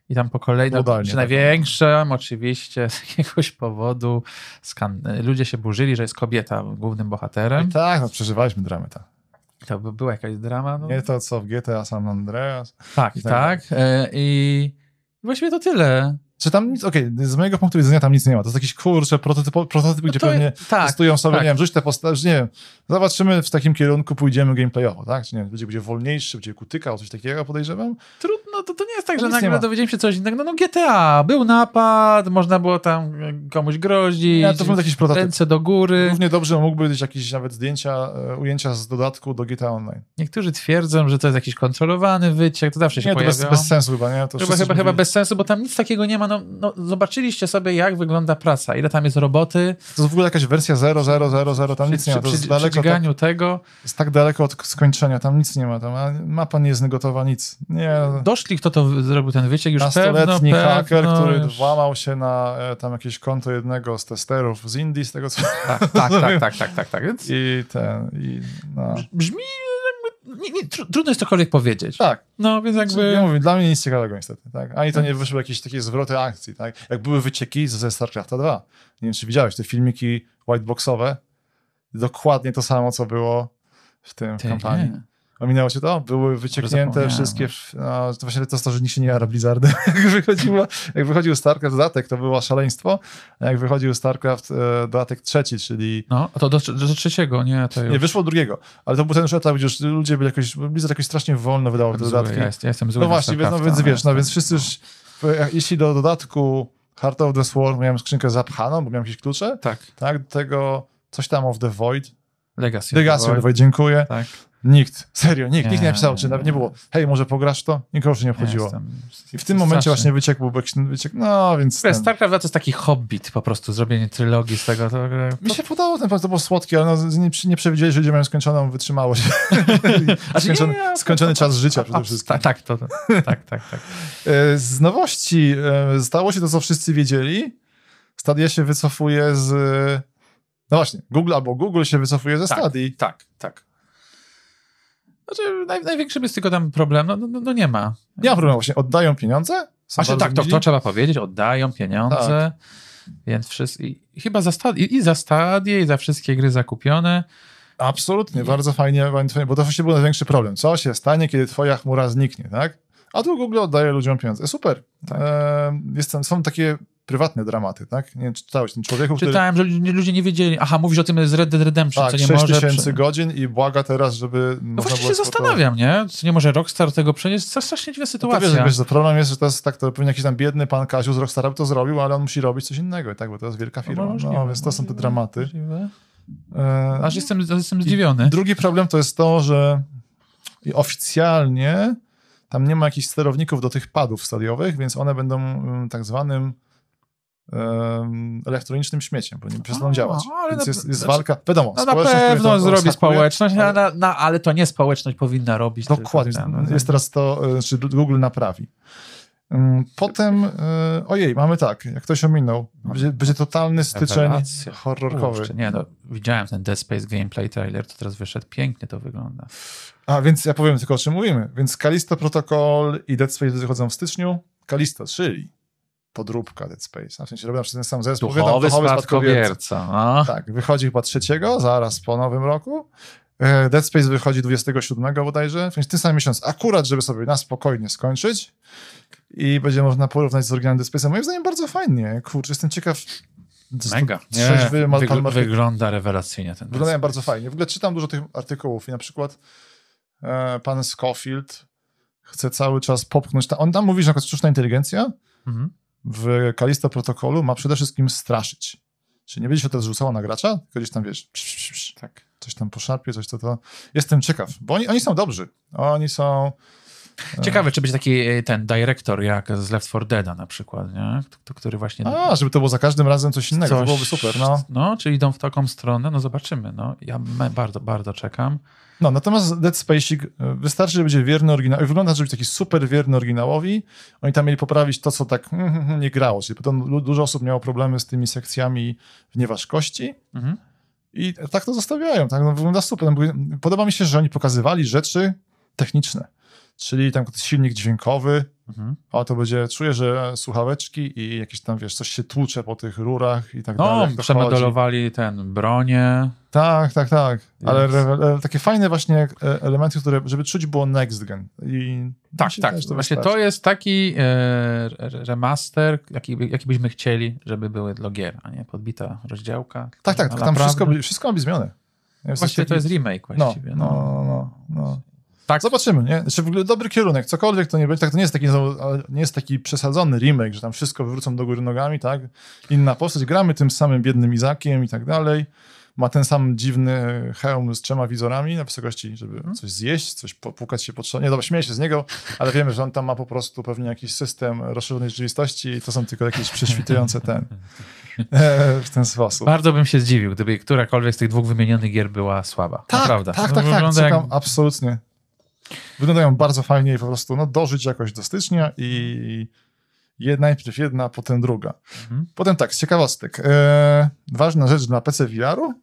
I tam po kolei, no, Udalnie, przy tak. największym oczywiście [laughs] z jakiegoś powodu ludzie się burzyli, że jest kobieta głównym bohaterem. Tak, no, przeżywaliśmy dramę, tak. To by była jakaś drama. No. Nie to, co w GTA San Andreas. Tak, I tak tak. e, I właściwie to tyle. Czy tam nic, okej, z mojego punktu widzenia tam nic nie ma. To jest jakiś kurczę prototyp, prototyp gdzie No to- pewnie tak, testują sobie, tak. nie wiem, rzuć te postacie, nie wiem, zobaczymy w takim kierunku, pójdziemy gameplayowo, tak? Czy nie wiem, będzie, będzie wolniejszy, będzie kutykał, coś takiego podejrzewam? Trudno, to, to nie jest tak, że nic nagle dowiedziałem się coś innego. No, no GTA, był napad, można było tam komuś grozić, Nie, to był jakiś prototyp. ręce do góry. Równie dobrze mógłby być jakieś nawet zdjęcia, e, ujęcia z dodatku do GTA Online. Niektórzy twierdzą, że to jest jakiś kontrolowany wyciek, to zawsze się Nie, to bez, bez sensu chyba, nie? To Chyba, chyba, chyba bez sensu, bo tam nic takiego nie ma. No, no, zobaczyliście sobie, jak wygląda praca, ile tam jest roboty. To jest w ogóle jakaś wersja 0.0.0.0, tam nic nie ma, to przy, jest przy, daleko, przy tak, tego jest tak daleko od skończenia, tam nic nie ma, tam mapa nie jest gotowa, nic. Nie, doszli, kto to zrobił ten wyciek, już pewno, pewno, haker, który już- włamał się na e, tam jakieś konto jednego z testerów z Indii, z tego co... Tak, tak, tak, tak, tak, tak, tak. Więc I ten, i no... brzmi, nie, nie, tru- trudno jest cokolwiek powiedzieć. Tak, No, więc jakby... ja mówię, dla mnie nic ciekawego niestety, tak? Ani to nie wyszły jakieś takie zwroty akcji, tak? Jak były wycieki ze StarCrafta 2. Nie wiem, czy widziałeś te filmiki whiteboxowe. Dokładnie to samo, co było w tym w Ty, kampanii. nie. Ominęło cię to? Były wycieknięte wszystkie. No, to właśnie to, nikt się nie jara Blizzardem. [laughs] jak, wychodziło, jak wychodził StarCraft dodatek, to było szaleństwo. A jak wychodził StarCraft e, dodatek trzeci, czyli. No, a to do, do, do trzeciego, nie, to już... Nie, wyszło drugiego, ale to był ten już etap, gdzie już ludzie byli jakoś. Blizzard jakoś strasznie wolno wydawał te Zły, dodatki. ja, jest, ja jestem zły No właśnie, więc, no, więc wiesz, no jestem- więc wszyscy już. Jeśli do dodatku Heart of the Swarm miałem skrzynkę zapchaną, bo miałem jakieś klucze, Tak, tak, do tego coś tam of the Void. Legacy. Legacy of the Void, dziękuję. Tak. Nikt, serio, nikt, nikt nie Nie, napisał, czy nie, nawet nie było, hej, może pograsz to? Nikogo się nie obchodziło. Jestem- I w tym momencie straszny. właśnie wyciek był jakiś wyciek, no więc ten, StarCraft 2 to jest taki hobbit po prostu, zrobienie trylogii z tego. To, mi się podobało, ten to było słodkie, ale no, nie, nie przewidzieli, że ludzie mają skończoną wytrzymałość. [laughs] skończony, nie, nie, skończony czas życia przede wszystkim. tak, tak, to, tak, tak, tak. E, Z nowości e, stało się to, co wszyscy wiedzieli. Stadia się wycofuje z... No właśnie, Google albo Google się wycofuje ze Tak. Stadii. Tak, tak. Znaczy, naj, największy jest tylko tam problem, no, no, no nie ma. Nie ma problemu, właśnie oddają pieniądze. są Znaczy, tak, to, to trzeba powiedzieć, oddają pieniądze, więc wszyscy, i, i chyba za stad, i, i za stadie, i za wszystkie gry zakupione. Absolutnie, bardzo fajnie, bardzo fajnie, bo to właśnie był największy problem. Co się stanie, kiedy twoja chmura zniknie, tak? A tu Google oddaje ludziom pieniądze. Super. Tak. E, jestem, są takie prywatne dramaty, tak? Nie wiem, czy czytałeś ten człowieku, który... Czytałem, że ludzie, nie wiedzieli, aha, mówisz o tym z Red Dead Redemption, Tak, co nie 6 może... tysięcy godzin i błaga teraz, żeby No właśnie się zastanawiam, nie? Czy nie może Rockstar tego przenieść? To strasznie dziwna No to sytuacja. wiesz, problem jest, że to jest tak, to pewnie jakiś tam biedny pan Kaziu z Rockstara to zrobił, ale on musi robić coś innego i tak, bo to jest wielka firma. No, możliwe, więc to są te dramaty. możliwe. E, Aż jestem, jestem zdziwiony. Drugi problem to jest to, że i oficjalnie tam nie ma jakichś sterowników do tych padów stadiowych, więc one będą mm, tak zwanym elektronicznym śmieciem, bo nie przestaną działać. Więc na- jest, jest znaczy- walka, wiadomo, No na pewno zrobi odskakuje, społeczność, ale- ale... Na, ale to nie społeczność powinna robić. Dokładnie, tylko ten, no, jest teraz to, e, czy Google naprawi. Ym, Potem, y, ojej, mamy tak, jak ktoś ominął, będzie, będzie totalny styczeń Rewelacja. horrorkowy. Kurczę, nie no, widziałem ten Dead Space gameplay trailer, to teraz wyszedł, pięknie to wygląda. A więc ja powiem tylko o czym mówimy. Więc Kalisto Protocol i Dead Space wychodzą w styczniu. Kalisto, czyli podróbka Dead Space. W sensie robią ten sam zespół. Duchowy spadkobierca. No. Tak, wychodzi chyba trzeciego, zaraz po nowym roku. E, Dead Space wychodzi 27 bodajże, więc ten sam miesiąc, akurat, żeby sobie na spokojnie skończyć i będzie można porównać z oryginalnym Dead Space'em. Moim zdaniem bardzo fajnie. Kurczę, jestem ciekaw. Mega. Nie, Trzeźwy, mal- wygl- mal- wygląda rewelacyjnie ten Wyglądają bardzo fajnie. W ogóle czytam dużo tych artykułów i na przykład e, pan Scofield chce cały czas popchnąć. Ta, on tam mówi, że na przykład sztuczna inteligencja Mhm. W Kalisto protokolu ma przede wszystkim straszyć. Czyli nie będzie się to zrzucało na gracza, tylko gdzieś tam wiesz, psz, psz, psz, Tak. coś tam poszarpie, coś to to. Jestem ciekaw, bo oni, oni są dobrzy. Oni są. Ciekawe, czy będzie taki e, ten dyrektor jak z Left 4 Deada na przykład, nie? K- Który właśnie... A, żeby to było za każdym razem coś innego, to Coś- byłoby super. No. No, czy idą w taką stronę, no zobaczymy. No, ja bardzo, bardzo czekam. No, natomiast Dead Spacing e, wystarczy, że będzie wierny oryginałowi. Wygląda, żeby być taki super wierny oryginałowi. Oni tam mieli poprawić to, co tak mm, mm, nie grało. Czyli potem dużo osób miało problemy z tymi sekcjami w nieważkości. Mhm. I tak to zostawiają, tak, no, wygląda super. No, Podoba mi się, że oni pokazywali rzeczy techniczne, czyli tam silnik dźwiękowy, Mhm. o to będzie, czuję, że słuchaweczki i jakieś tam, wiesz, coś się tłucze po tych rurach i tak No, dalej. to chodzi. przemodelowali ten bronię. Tak, tak, tak, ale Więc- re, e, takie fajne właśnie e, elementy, które, żeby czuć było next gen. I Tak, tak. że Właśnie wystarczy. to jest taki e, re- remaster, jaki, jaki byśmy chcieli, żeby były dla gier, a nie podbita rozdziałka. Tak, tak, No, tam naprawdę. wszystko, wszystko ma być zmienione. Właściwie taki- to jest remake no, właściwie. no, no, no, no. Tak. Zobaczymy, nie? Znaczy w ogóle dobry kierunek, cokolwiek to nie będzie, tak to nie jest taki, nie jest taki przesadzony remake, że tam wszystko wywrócą do góry nogami, tak? Inna postać, gramy tym samym biednym Izakiem i tak dalej. Ma ten sam dziwny hełm z trzema wizorami na wysokości, żeby Mhm. coś zjeść, coś popukać się potrzebnie. Nie, dobra, śmieję się z niego, ale wiemy, że on tam ma po prostu pewnie jakiś system rozszerzonej rzeczywistości i to są tylko jakieś prześwitujące ten [laughs] e, w ten sposób. Bardzo bym się zdziwił, gdyby którakolwiek z tych dwóch wymienionych gier była słaba. Tak, Naprawdę. tak, To tak, tak, czekam, jak- absolutnie. Wyglądają bardzo fajnie i po prostu no, dożyć jakoś do stycznia i jed, najpierw jedna, potem druga. Mhm. Potem tak, z ciekawostek. E, ważna rzecz dla PC VR-u,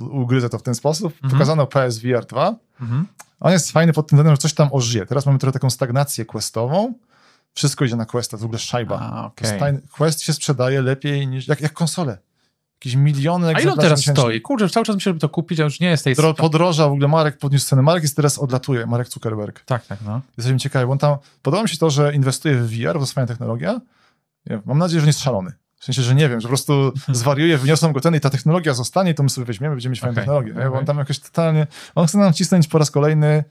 ugryzę to w ten sposób, Mhm. pokazano PSVR 2. Mhm. On jest fajny pod tym względem, że coś tam ożyje. Teraz mamy trochę taką stagnację questową. Wszystko idzie na questa, w ogóle szajba. A, To fajny- Quest się sprzedaje lepiej niż, jak, jak konsole. Jakieś miliony A ile on teraz miesięcznie. stoi? Kurczę, cały czas myślę, żeby to kupić, a już nie jest tej... Dro- Podroża, w ogóle Marek podniósł cenę. Marek jest teraz odlatuje, Marek Zuckerberg. Tak, tak, no. Jesteśmy ciekawi, bo on tam, podoba mi się to, że inwestuje w VR, technologia. Nie wiem, mam nadzieję, że nie jest szalony. W sensie, że nie wiem, że po prostu zwariuje, wyniosą go ten i ta technologia zostanie, to my sobie weźmiemy, będziemy mieć fajną Okej, technologię. Nie? Bo on tam jakoś totalnie, on chce nam cisnąć po raz kolejny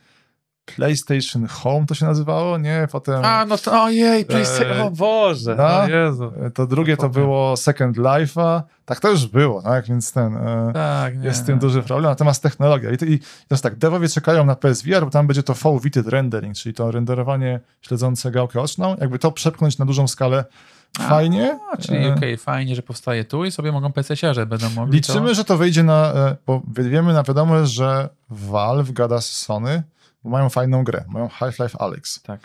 PlayStation Home to się nazywało, nie? Potem A, no to ojej, PlayStation, E, o Boże, no. o Jezu. to drugie to było Second Life'a. Tak to już było, tak? Więc ten... E, Tak, jest z tym duży problem, natomiast technologia. I to, I jest tak, devowie czekają na PSVR, bo tam będzie to full-witted rendering, czyli to renderowanie śledzące gałkę oczną. Jakby to przepchnąć na dużą skalę fajnie. A, czyli E, okej, fajnie, że powstaje tu i sobie mogą PC-siarze będą mogli Liczymy, to... że to wyjdzie na, e, bo wiemy na wiadomość, że Valve gada z Sony, bo mają fajną grę, mają Half-Life Alyx, Tak.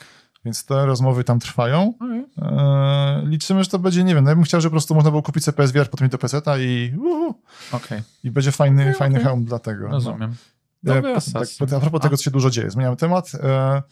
więc te rozmowy tam trwają. Okej. E, liczymy, że to będzie, nie wiem, no ja bym chciał, żeby po prostu można było kupić sobie PSVR, potem do PC-a i, uhu, Okej, i będzie fajny, Okej, fajny okej. hełm dla tego. no. rozumiem. E, po- Assassin. tak, a propos tego, co się dużo dzieje, zmieniamy temat. E,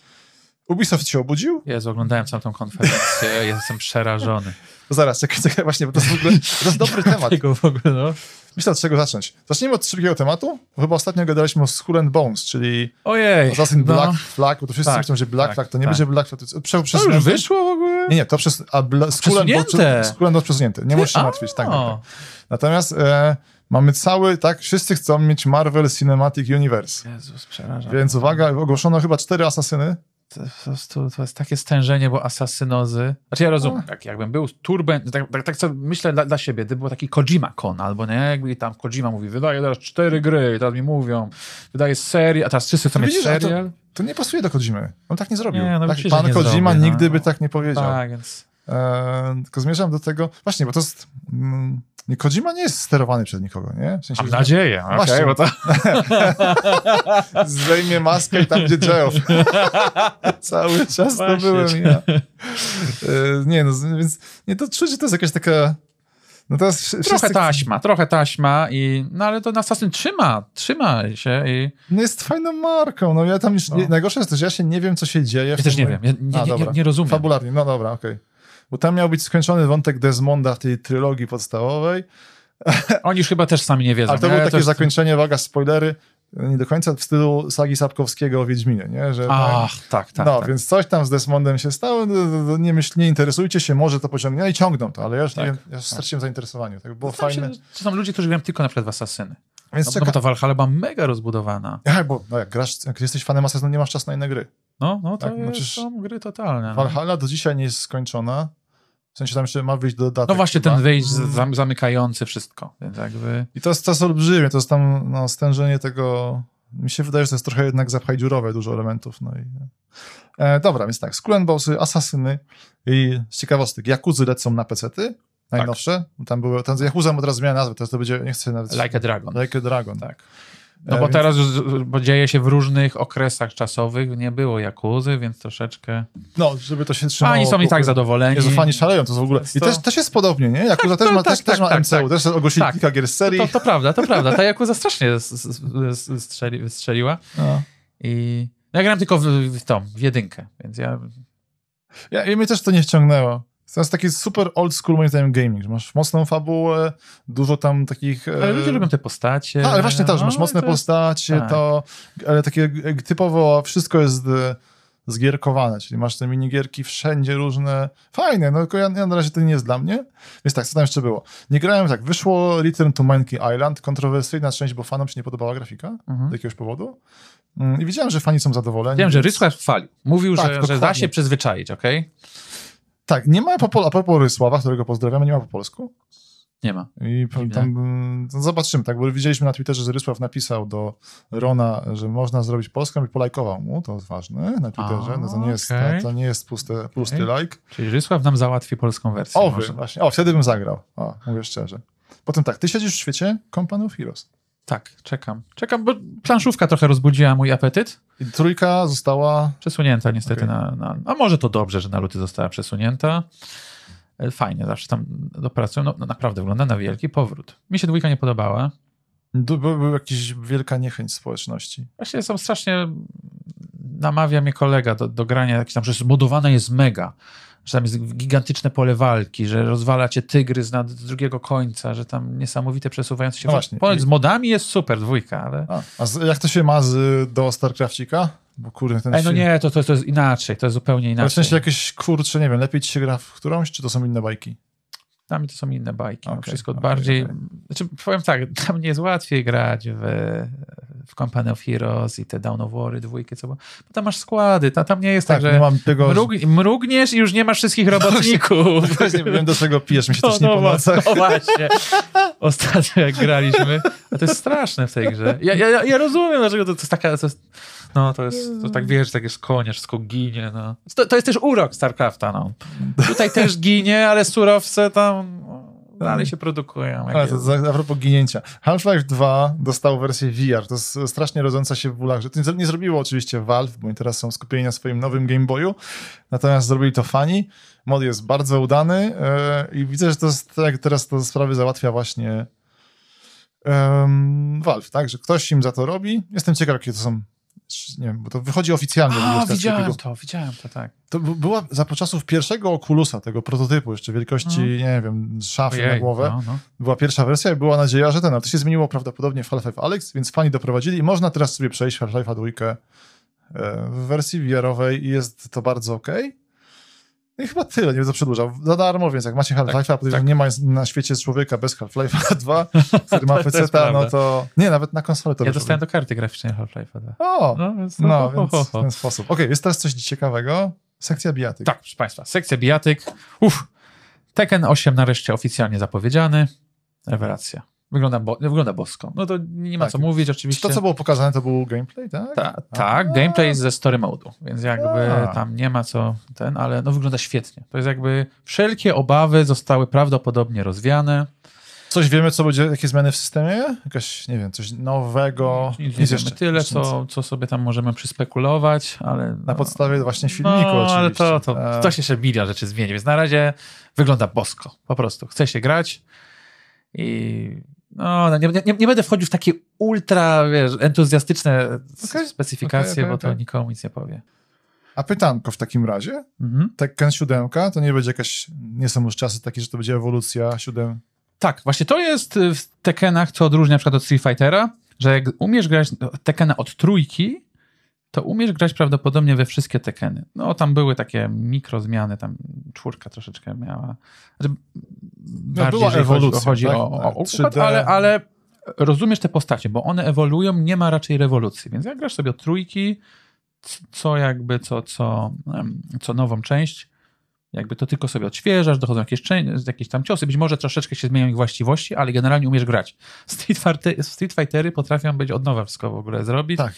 Ubisoft się obudził? Jezu, oglądałem całą tą konferencję, jestem przerażony. Zaraz, czekaj, czekaj, właśnie, bo to jest w ogóle to jest dobry [laughs] temat. Tego w ogóle, no. Myślę, od czego zacząć. Zacznijmy od szybkiego tematu, bo chyba ostatnio gadaliśmy o Skull and Bones, czyli Ojej. Assassin no. Black Flag, bo to wszyscy Tak, myślą, że Black tak, Flag to nie tak. będzie Black Flag, to prze, To już wyszło w ogóle? Nie, nie, to przez, a bla, Skull and Bones. Skull and Bones przesunięte, nie musisz się martwić, tak, tak, tak. Natomiast e, mamy cały, tak, wszyscy chcą mieć Marvel Cinematic Universe. Jezus, przerażam. Więc uwaga, ogłoszono chyba cztery asasyny. To, po prostu, to jest takie stężenie, bo asasynozy. Znaczy ja rozumiem, jak, jakbym był turben, tak, tak, tak sobie myślę dla, dla siebie, gdyby był taki Kojima Con, albo nie, jakby tam Kojima mówi, wydaje teraz cztery gry, i teraz mi mówią, wydaje serię, a teraz wszyscy chcą mieć Widzisz, a to- serial. To nie pasuje do Kojimy. On tak nie zrobił. Nie, no tak, pan nie Kojima zrobi, no. nigdy by tak nie powiedział. Tak, więc E, tylko zmierzam do tego, właśnie, bo to jest, mm, Kojima nie jest sterowany przez nikogo, nie? W sensie, Mam nadzieję. Właśnie. Okay, bo to... [laughs] zdejmie maskę i tam będzie Geoff. [laughs] Cały czas to Właśnie. byłem ja. E, Nie, no, więc nie, to czuć, że to jest jakaś taka... No teraz wszy- Trochę wszyscy- taśma, trochę taśma i... No ale to Assassin trzyma, trzyma się i... No jest fajną marką, no ja tam już... No. Nie, najgorsze jest to, że ja się nie wiem, co się dzieje. Ja też nie wiem, ja nie, A, nie, nie, nie rozumiem. Fabularnie, no dobra, okej. Bo tam miał być skończony wątek Desmonda w tej trylogii podstawowej, [laughs] Oni już chyba też sami nie wiedzą. ale to nie? było takie jest- zakończenie, uwaga, spoilery, nie do końca w stylu sagi Sapkowskiego o Wiedźminie, nie? Że, Ach, tak, tak. no, tak. więc coś tam z Desmondem się stało, no, no, no, nie, myśl, nie interesujcie się, może to pociągnie, no i ciągną to, ale ja już, Tak. nie, ja straciłem zainteresowanie, tak było Zastanawiam fajne, Się, to są ludzie, którzy grają tylko na przykład w Asasyny. więc No, no czeka... ta Valhalla była mega rozbudowana. Ja, bo no, jak grasz, jak jesteś fanem Assassin's, nie masz czasu na inne gry. No, no to Tak, jest, są gry totalne. Valhalla do dzisiaj nie jest skończona, sensie tam jeszcze ma wyjść dodatek. no właśnie chyba. ten wyjść Mm. zam- zamykający wszystko. Więc jakby... I to jest, to jest olbrzymie, to jest tam no, stężenie tego. Mi się wydaje, że to jest trochę jednak zapchaj dziurowe, dużo elementów. No i, e, dobra, więc tak, Skull Bossy, Asasyny i z ciekawostek, Jakuzy lecą na pecety, najnowsze. Tam były, ten Yakuza mu teraz zmienia nazwę, teraz to będzie, nie chcę nawet... Like a Dragon. Like a Dragon. Tak. No E, bo więc- teraz, już- bo dzieje się w różnych okresach czasowych, nie było Jakuzy, więc troszeczkę... No, żeby to się trzymało. Fani są i tak zadowoleni. Jezu, fani szaleją, to w ogóle... I to- też, też jest podobnie, nie? Jakuza też to- ma, tak, też, też tak, ma tak, MCU, tak. też ogłosili Tak. kilka gier z serii. To, to prawda, to prawda. Ta Jakuza strasznie strzeli, strzeliła. No. I ja grałem tylko w, w tą, w jedynkę, więc ja... Ja, I mnie też to nie wciągnęło. To jest taki super old school moim zdaniem gaming, że masz mocną fabułę, dużo tam takich... e, Ale ludzie lubią te postacie. A, ale właśnie to, że masz No, mocne to jest- postacie, tak. to ale takie typowo wszystko jest e, zgierkowane, czyli masz te minigierki wszędzie różne, fajne, no tylko ja, ja na razie to nie jest dla mnie, więc tak, co tam jeszcze było? Nie grałem tak, wyszło Return to Monkey Island, kontrowersyjna część, bo fanom się nie podobała grafika, Mhm. z jakiegoś powodu Mm, i widziałem, że fani są zadowoleni. Wiem, że więc- Rysław chwalił. Mówił, Tak, że, że da się przyzwyczaić, okej? Tak, nie ma po, pol- a propos Rysława, którego pozdrawiamy, nie ma po polsku. Nie ma. I tam no zobaczymy, tak, bo widzieliśmy na Twitterze, że Rysław napisał do Rona, że można zrobić polską i polajkował mu, to jest ważne na Twitterze, no to nie jest, okej. to, to nie jest puste, pusty Okej. like. Czyli Rysław nam załatwi polską wersję. Owy, może. właśnie, o, wtedy bym zagrał, o, mówię szczerze. Potem tak, ty siedzisz w świecie Company of Heroes Tak, czekam. Czekam, bo planszówka trochę rozbudziła mój apetyt. i trójka została, Przesunięta niestety Okej. na, na... A może to dobrze, że na luty została przesunięta. E, Fajnie, zawsze tam dopracują. No, no naprawdę wygląda na wielki powrót. Mi się dwójka nie podobała. był, był jakiś wielka niechęć społeczności. Właśnie są strasznie... Namawia mnie kolega do, do grania, jakieś tam, że zbudowane jest mega, że tam jest gigantyczne pole walki, że rozwala cię tygrys na drugiego końca, że tam niesamowite przesuwające się... No właśnie. Ponoć z modami jest super dwójka, ale... A, a z, jak to się ma z, do StarCrafcika? Bo kurde, ten Ej, no się- nie, to, to, to jest inaczej, to jest zupełnie Ale w inaczej. sensie jakieś, kurczę, nie wiem, lepiej ci się gra w którąś, czy to są inne bajki? Dla mnie to są inne bajki. no Okej, wszystko okej, bardziej. okej. Znaczy, powiem tak, [laughs] dla mnie jest łatwiej grać w, w Company of Heroes i te Down of War, dwójki, co było. Bo tam masz składy, tam, tam nie jest tak, Tak, że mam tego... mrug, mrugniesz i już nie masz wszystkich robotników. [laughs] Właśnie wiem, do czego pijesz, mi się No, też nie no, po nocach. no właśnie. Ostatnio jak graliśmy, a to jest straszne w tej grze. Ja, ja, ja rozumiem, dlaczego to, to jest taka... To jest, no to jest, to tak wiesz, tak jest konie, wszystko ginie, no. To, to jest też urok StarCrafta, no. Tutaj też ginie, ale surowce tam no, dalej się produkują. Ale to za, a propos ginięcia. Half-Life 2 dostał wersję VR. To jest strasznie rodząca się w bólach. Że to nie, zrobiło oczywiście Valve, bo oni teraz są skupieni na swoim nowym Game Boyu. Natomiast zrobili to fani. Mod jest bardzo udany e, i widzę, że to jest, tak teraz to sprawy załatwia właśnie em, Valve, tak? Że ktoś im za to robi. Jestem ciekaw, jakie to są. Nie wiem, bo to wychodzi oficjalnie. A, widziałem to, widziałem to, tak. To była za czasów pierwszego Oculusa, tego prototypu, jeszcze wielkości, nie wiem, szafy na Ojej, głowę. no, no. Była pierwsza wersja i była nadzieja, że ten, ale to się zmieniło prawdopodobnie w Half-Life Alex, więc fani doprowadzili i można teraz sobie przejść Half-Life'a dwójkę e, w wersji VR-owej i jest to bardzo okej. No I chyba tyle, nie będę przedłużał. Za darmo, więc jak macie Half-Life'a, tak, tak. nie ma na świecie człowieka bez Half-Life'a 2, [laughs] który ma PC, no to... Nie, nawet na konsolę to Ja dostałem do karty graficznej Half-Life'a 2. O, No, więc, no, ho, ho, więc w ten sposób. Okej, jest teraz coś ciekawego. Sekcja bijatyk. Tak, proszę Państwa, sekcja bijatyk. Uff, Tekken 8 nareszcie oficjalnie zapowiedziany. Rewelacja. Wygląda, bo, wygląda bosko. No to nie ma Tak. co mówić Czy oczywiście. to, co było pokazane, to był gameplay, tak? Ta, tak, gameplay ze story modu, więc jakby A. tam nie ma co ten, ale no wygląda świetnie. To jest jakby wszelkie obawy zostały prawdopodobnie rozwiane. Coś wiemy, co będzie, jakie zmiany w systemie? Jakaś, nie wiem, coś nowego? Nic nie wiemy. Tyle, co, co sobie tam możemy przyspekulować, ale... Na podstawie właśnie filmiku no, oczywiście. ale to, to, Tak. to się jeszcze milion rzeczy zmieni, więc na razie wygląda bosko, po prostu. Chce się grać i no, nie, nie, nie będę wchodził w takie ultra, wiesz, entuzjastyczne Okej, specyfikacje, okej, okej, bo to nikomu nic nie powie. A pytanko w takim razie, Mhm. Tekken 7 to nie będzie jakaś, nie są już czasy takie, że to będzie ewolucja 7. Tak, właśnie to jest y, w Tekkenach, co odróżnia na przykład od Street Fightera, że jak umiesz grać Tekkena od trójki, to umiesz grać prawdopodobnie we wszystkie Tekkeny. No tam były takie mikrozmiany, tam czwórka troszeczkę miała. Znaczy, bardziej, była ewolucja, chodzi tak? o, o Tak, układ, 3D. ale, ale rozumiesz te postacie, bo one ewoluują, nie ma raczej rewolucji. Więc jak grasz sobie od trójki, co jakby, co, co, co nową część, jakby to tylko sobie odświeżasz, dochodzą jakieś, jakieś tam ciosy, być może troszeczkę się zmienią ich właściwości, ale generalnie umiesz grać. Street, Fighter, Street Fightery potrafią być od nowa wszystko w ogóle zrobić. Tak.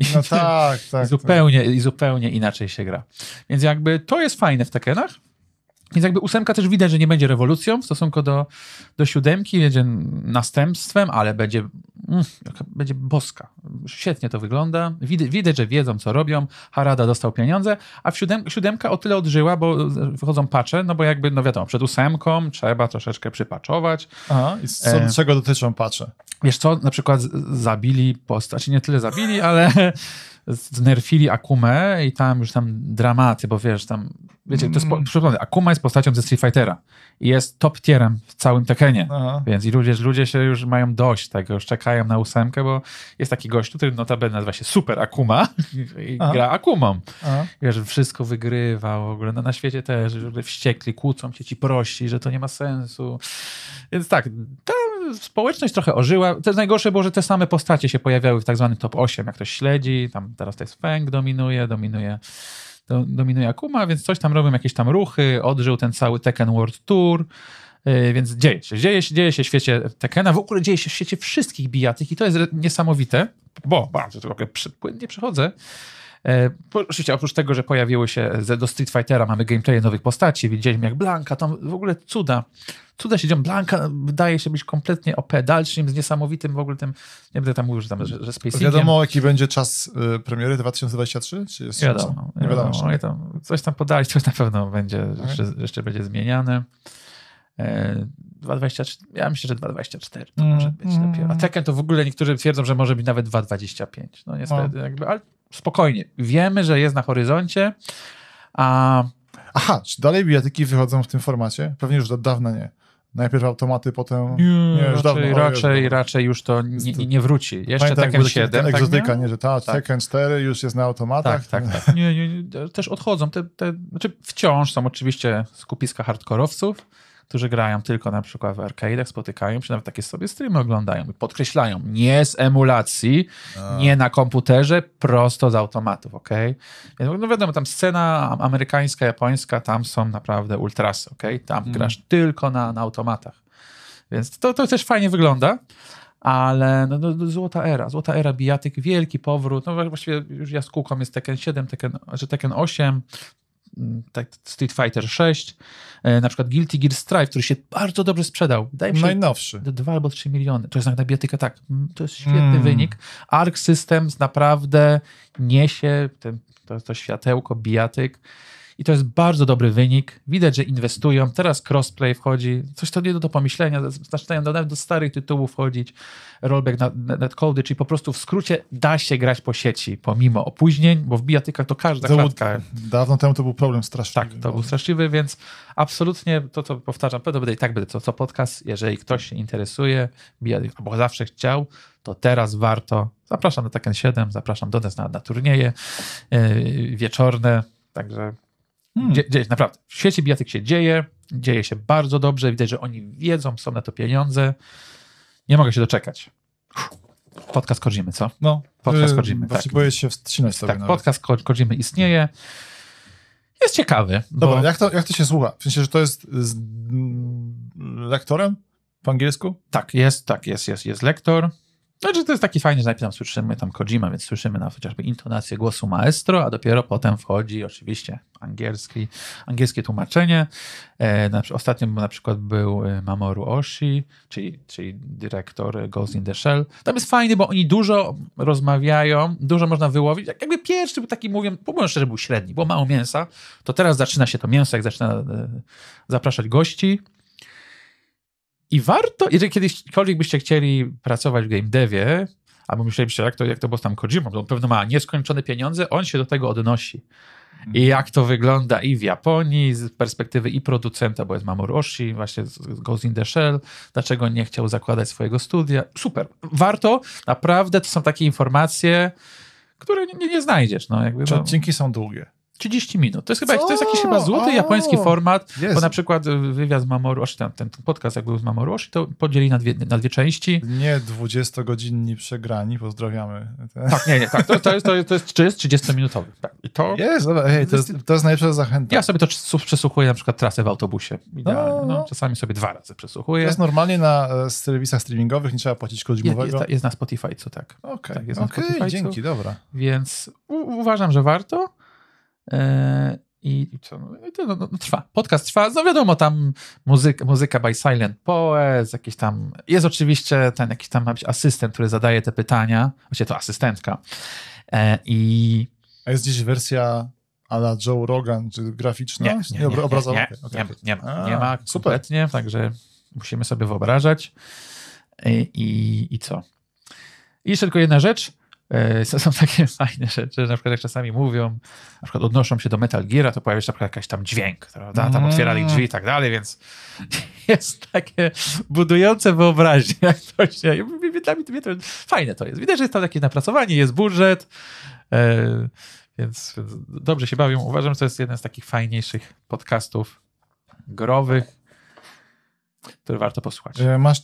I, No tak, tak. i zupełnie, I zupełnie inaczej się gra. Więc jakby to jest fajne w Tekkenach. Więc jakby ósemka też widać, że nie będzie rewolucją w stosunku do, do siódemki, będzie następstwem, ale będzie, mm, będzie boska. Świetnie to wygląda. Widać, widać, że wiedzą, co robią. Harada dostał pieniądze, a w siódem, siódemka o tyle odżyła, bo wychodzą pacze, no bo jakby, no wiadomo, przed ósemką trzeba troszeczkę przypaczować. Aha, i co, E. czego dotyczą pacze? Wiesz co, na przykład zabili postać, nie tyle zabili, ale znerfili Akumę i tam już tam dramaty, bo wiesz, tam, wiecie, to jest, po, Mm. przypomnę, Akuma jest postacią ze Street Fightera i jest top tierem w całym Tekkenie. Aha. Więc i ludzie, ludzie się już mają dość tego, już czekają na ósemkę, bo jest taki gość, który notabene nazywa się Super Akuma [laughs] i Aha. gra Akumą. Aha. Wiesz, wszystko wygrywa w ogóle, no na świecie też, wściekli, kłócą się ci prości, że to nie ma sensu. Więc tak, ta społeczność trochę ożyła. To jest najgorsze było, że te same postacie się pojawiały w tak zwanym top 8, jak ktoś śledzi, tam teraz to jest Feng dominuje, dominuje do, dominuje Akuma, więc coś tam robią, jakieś tam ruchy, odżył ten cały Tekken World Tour, Yy, więc dzieje się, dzieje się, dzieje się w świecie Tekkena, w ogóle dzieje się w świecie wszystkich bijatyk i to jest niesamowite, bo bardzo trochę płynnie przechodzę. E, Oczywiście oprócz tego, że pojawiły się do Street Fightera, mamy gameplaye nowych postaci, widzieliśmy jak Blanka, tam w ogóle cuda. Cuda się dzieją. Blanka wydaje się być kompletnie OP, dalszym z niesamowitym w ogóle tym, nie będę tam mówił, że, tam, że, że Space Wiadomo, jaki będzie czas y, premiery 2023? Czy jest wiadomo, Nie wiadomo. Oni tam, coś tam podali, coś na pewno będzie, jeszcze, jeszcze będzie zmieniane. E, 2.24, ja myślę, że 2.24 to Mm, może być mm. dopiero. A Tekken to w ogóle niektórzy twierdzą, że może być nawet 2.25. No niestety, jakby, ale spokojnie. Wiemy, że jest na horyzoncie, a Aha, czy dalej bijatyki wychodzą w tym formacie? Pewnie już od dawna nie. Najpierw automaty, potem... nie, już raczej, dawno, raczej, raczej już to nie, nie wróci. Jeszcze Tekken był taki 7. tak egzotyka, nie, że ta, Tak. Tekken 4 już jest na automatach. Tak, tak, tak. Nie, nie, nie, też odchodzą. Te, te, znaczy wciąż są oczywiście skupiska hardkorowców, którzy grają tylko na przykład w arcade'ach, spotykają się, nawet takie sobie streamy oglądają i podkreślają, nie z emulacji, nie na komputerze, prosto z automatów, ok? Więc no wiadomo, tam scena amerykańska, japońska, tam są naprawdę ultrasy, ok? Tam grasz tylko na, na automatach. Więc to, to też fajnie wygląda. Ale no, no, no, złota era, złota era bijatyk, wielki powrót. No właściwie już jaskółką jest Tekken 7, Tekken, czy Tekken 8, mm, tak, Street Fighter 6, e, na przykład Guilty Gear Strive, który się bardzo dobrze sprzedał. Wydaje mi Najnowszy. 2 albo 3 miliony. To jest na bijatyka tak. mm, To jest świetny Mm. wynik. Arc Systems naprawdę niesie ten, to, to światełko bijatyk. I to jest bardzo dobry wynik. Widać, że inwestują. Teraz crossplay wchodzi. Coś to nie do, do pomyślenia. Zaczynają do, nawet do starych tytułów wchodzić. Rollback netcody, czyli po prostu w skrócie da się grać po sieci, pomimo opóźnień, bo w bijatykach to każda Zawód- klatka Dawno temu to był problem straszny. tak, to był straszliwy, więc absolutnie to, co powtarzam, to będę i tak będę co, co podcast, jeżeli ktoś się interesuje, bija- albo zawsze chciał, to teraz warto. Zapraszam na Tekken 7, zapraszam do nas na, na turnieje yy, wieczorne, także Hmm. dzie, dzieje, naprawdę, w świecie bijatyk się dzieje, dzieje się bardzo dobrze, widać, że oni wiedzą, są na to pieniądze, nie mogę się doczekać. Podcast Kojimy, co? No, Podcast y, Właśnie tak. boję się wstrzymać sobie Tak, nawet. podcast Ko- Kojimy istnieje, jest ciekawy, Dobra, bo... jak, to, jak to się słucha? W sensie, że to jest z lektorem po angielsku? Tak, jest, tak, jest, jest, jest lektor. Znaczy to jest taki fajny, że najpierw tam słyszymy tam Kojima, więc słyszymy na chociażby intonację głosu maestro, a dopiero potem wchodzi oczywiście angielski, angielskie tłumaczenie. E, na, ostatnio na przykład był e, Mamoru Oshii, czyli, czyli dyrektor Ghost in the Shell. Tam jest fajny, bo oni dużo rozmawiają, dużo można wyłowić. Jak, jakby pierwszy był taki, mówię, powiem szczerze, był średni, było mało mięsa, to teraz zaczyna się to mięso, jak zaczyna e, zapraszać gości. I warto, jeżeli kiedyśkolwiek byście chcieli pracować w game devie, albo myślelibyście, jak to, jak to było tam Kojima, on pewno ma nieskończone pieniądze, on się do tego odnosi. I jak to wygląda i w Japonii z perspektywy i producenta, bo jest Mamoru Oshii, właśnie z Ghost in the Shell, dlaczego nie chciał zakładać swojego studia. Super. Warto, naprawdę to są takie informacje, które nie, nie znajdziesz. No, jakby, Czy no. odcinki są długie? 30 minut. To jest chyba to jest jakiś chyba złoty O! japoński format, Jest. bo na przykład wywiad z Mamoru Oshii, ten, ten podcast jak był z Mamoru Oshii, to podzieli na dwie, na dwie części. Nie 20-godzinni przegrani, pozdrawiamy. Tak, nie, nie, tak, to, to, jest, to, jest, to jest, to jest 30-minutowy. Tak. I to... Jest, dobra, hej, to, jest, to jest najlepsza zachęta. Ja sobie to przesłuchuję na przykład trasę w autobusie. No. No, czasami sobie dwa razy To przesłuchuję. jest normalnie na e, serwisach streamingowych, nie trzeba płacić godzimowego. jest, jest na Spotify, co tak. Okej, tak, na okej, Spotify'cu. dzięki, dobra. Więc u, uważam, że warto. E, I co? No, to, no, no, trwa. Podcast trwa. No wiadomo, tam muzyka, muzyka by Silent Poets, jakieś tam. Jest oczywiście ten jakiś tam asystent, który zadaje te pytania. Właściwie to asystentka. E, I A jest gdzieś wersja a la Joe Rogan, czy graficzna? nie, nie, nie, obra- obrazowa? nie, okej, nie, nie ma, A, nie ma super. kompletnie, także musimy sobie wyobrażać. I, i, i co? I jeszcze tylko jedna rzecz. E, Są, takie [laughs] fajne rzeczy, na przykład jak czasami mówią, na przykład odnoszą się do Metal Geara, to pojawia się na przykład jakaś tam dźwięk, prawda? Tam Mm. otwierali drzwi i tak dalej, więc [laughs] jest takie budujące wyobraźnię, jak to się... i Dla mnie, to fajne to jest. Widać, że jest tam takie napracowanie, jest budżet, e, więc, dobrze się bawią. Uważam, że to jest jeden z takich fajniejszych podcastów growych, który warto posłuchać. E, Masz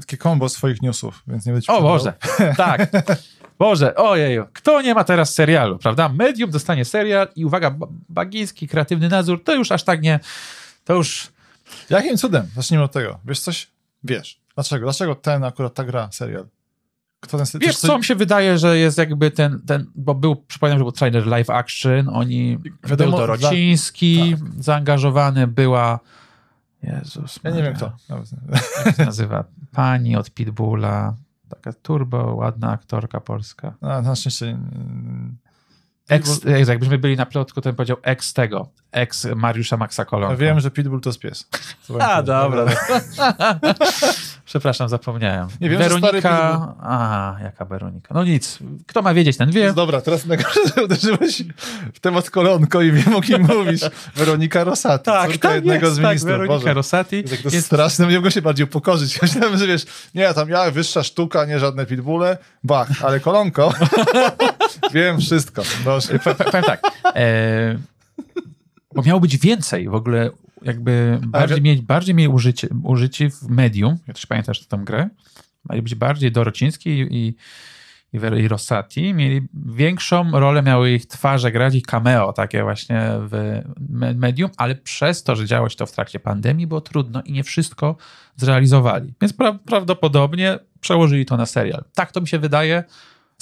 takie kombo swoich newsów, więc nie ci O. Boże, tak. [laughs] Boże, ojeju. Kto nie ma teraz serialu, prawda? Medium dostanie serial i uwaga, ba- bagiński, kreatywny nadzór, to już aż tak nie, to już... Jakim cudem? Zacznijmy od tego. Wiesz coś? Wiesz. Dlaczego? Dlaczego ten akurat ta gra, serial? Kto ten serial? Wiesz co, mi się wydaje, że jest jakby ten, ten bo był, przypominam, że był trailer live action, oni, Wiadomo, był Dorociński zaangażowany, była, Jezus Ja nie wiem Maria, kto. Jak się nazywa? Pani od Pitbulla, taka turbo, ładna aktorka polska. A, na szczęście... mm, Ex, jakbyśmy byli na plotku, to bym powiedział ex tego, ex Mariusza Maxa Kolonka. Wiem, że Pitbull to jest pies. [laughs] A, wiem. dobra. [laughs] [laughs] Przepraszam, zapomniałem. Nie wiem, Weronika. Aha, jaka Weronika. No nic. Kto ma wiedzieć, ten wie. Dobra, teraz najgorsze, że uderzyłeś w temat kolonko i wiem, o kim [laughs] mówisz. Weronika Rosati, córka jednego jest, z ministrów. Tak, Weronika Boże. Rosati. Jest tak Jest- straszne, miałem go się bardziej upokorzyć. [laughs] Myślałem, że wiesz, nie, tam ja, wyższa sztuka, nie żadne pitbulle, bach, ale kolonko, [laughs] wiem wszystko. Powiem tak. E, bo miało być więcej w ogóle, jakby bardziej że- mieć, bardziej mieli użycie, użycie w medium. Ja też pamiętasz tę grę. Mieli być bardziej Dorociński i, i, i, Rossati. Mieli większą rolę, miały ich twarze grać, ich cameo takie właśnie w me- medium, ale przez to, że działo się to w trakcie pandemii, było trudno i nie wszystko zrealizowali. Więc pra- prawdopodobnie przełożyli to na serial. Tak to mi się wydaje.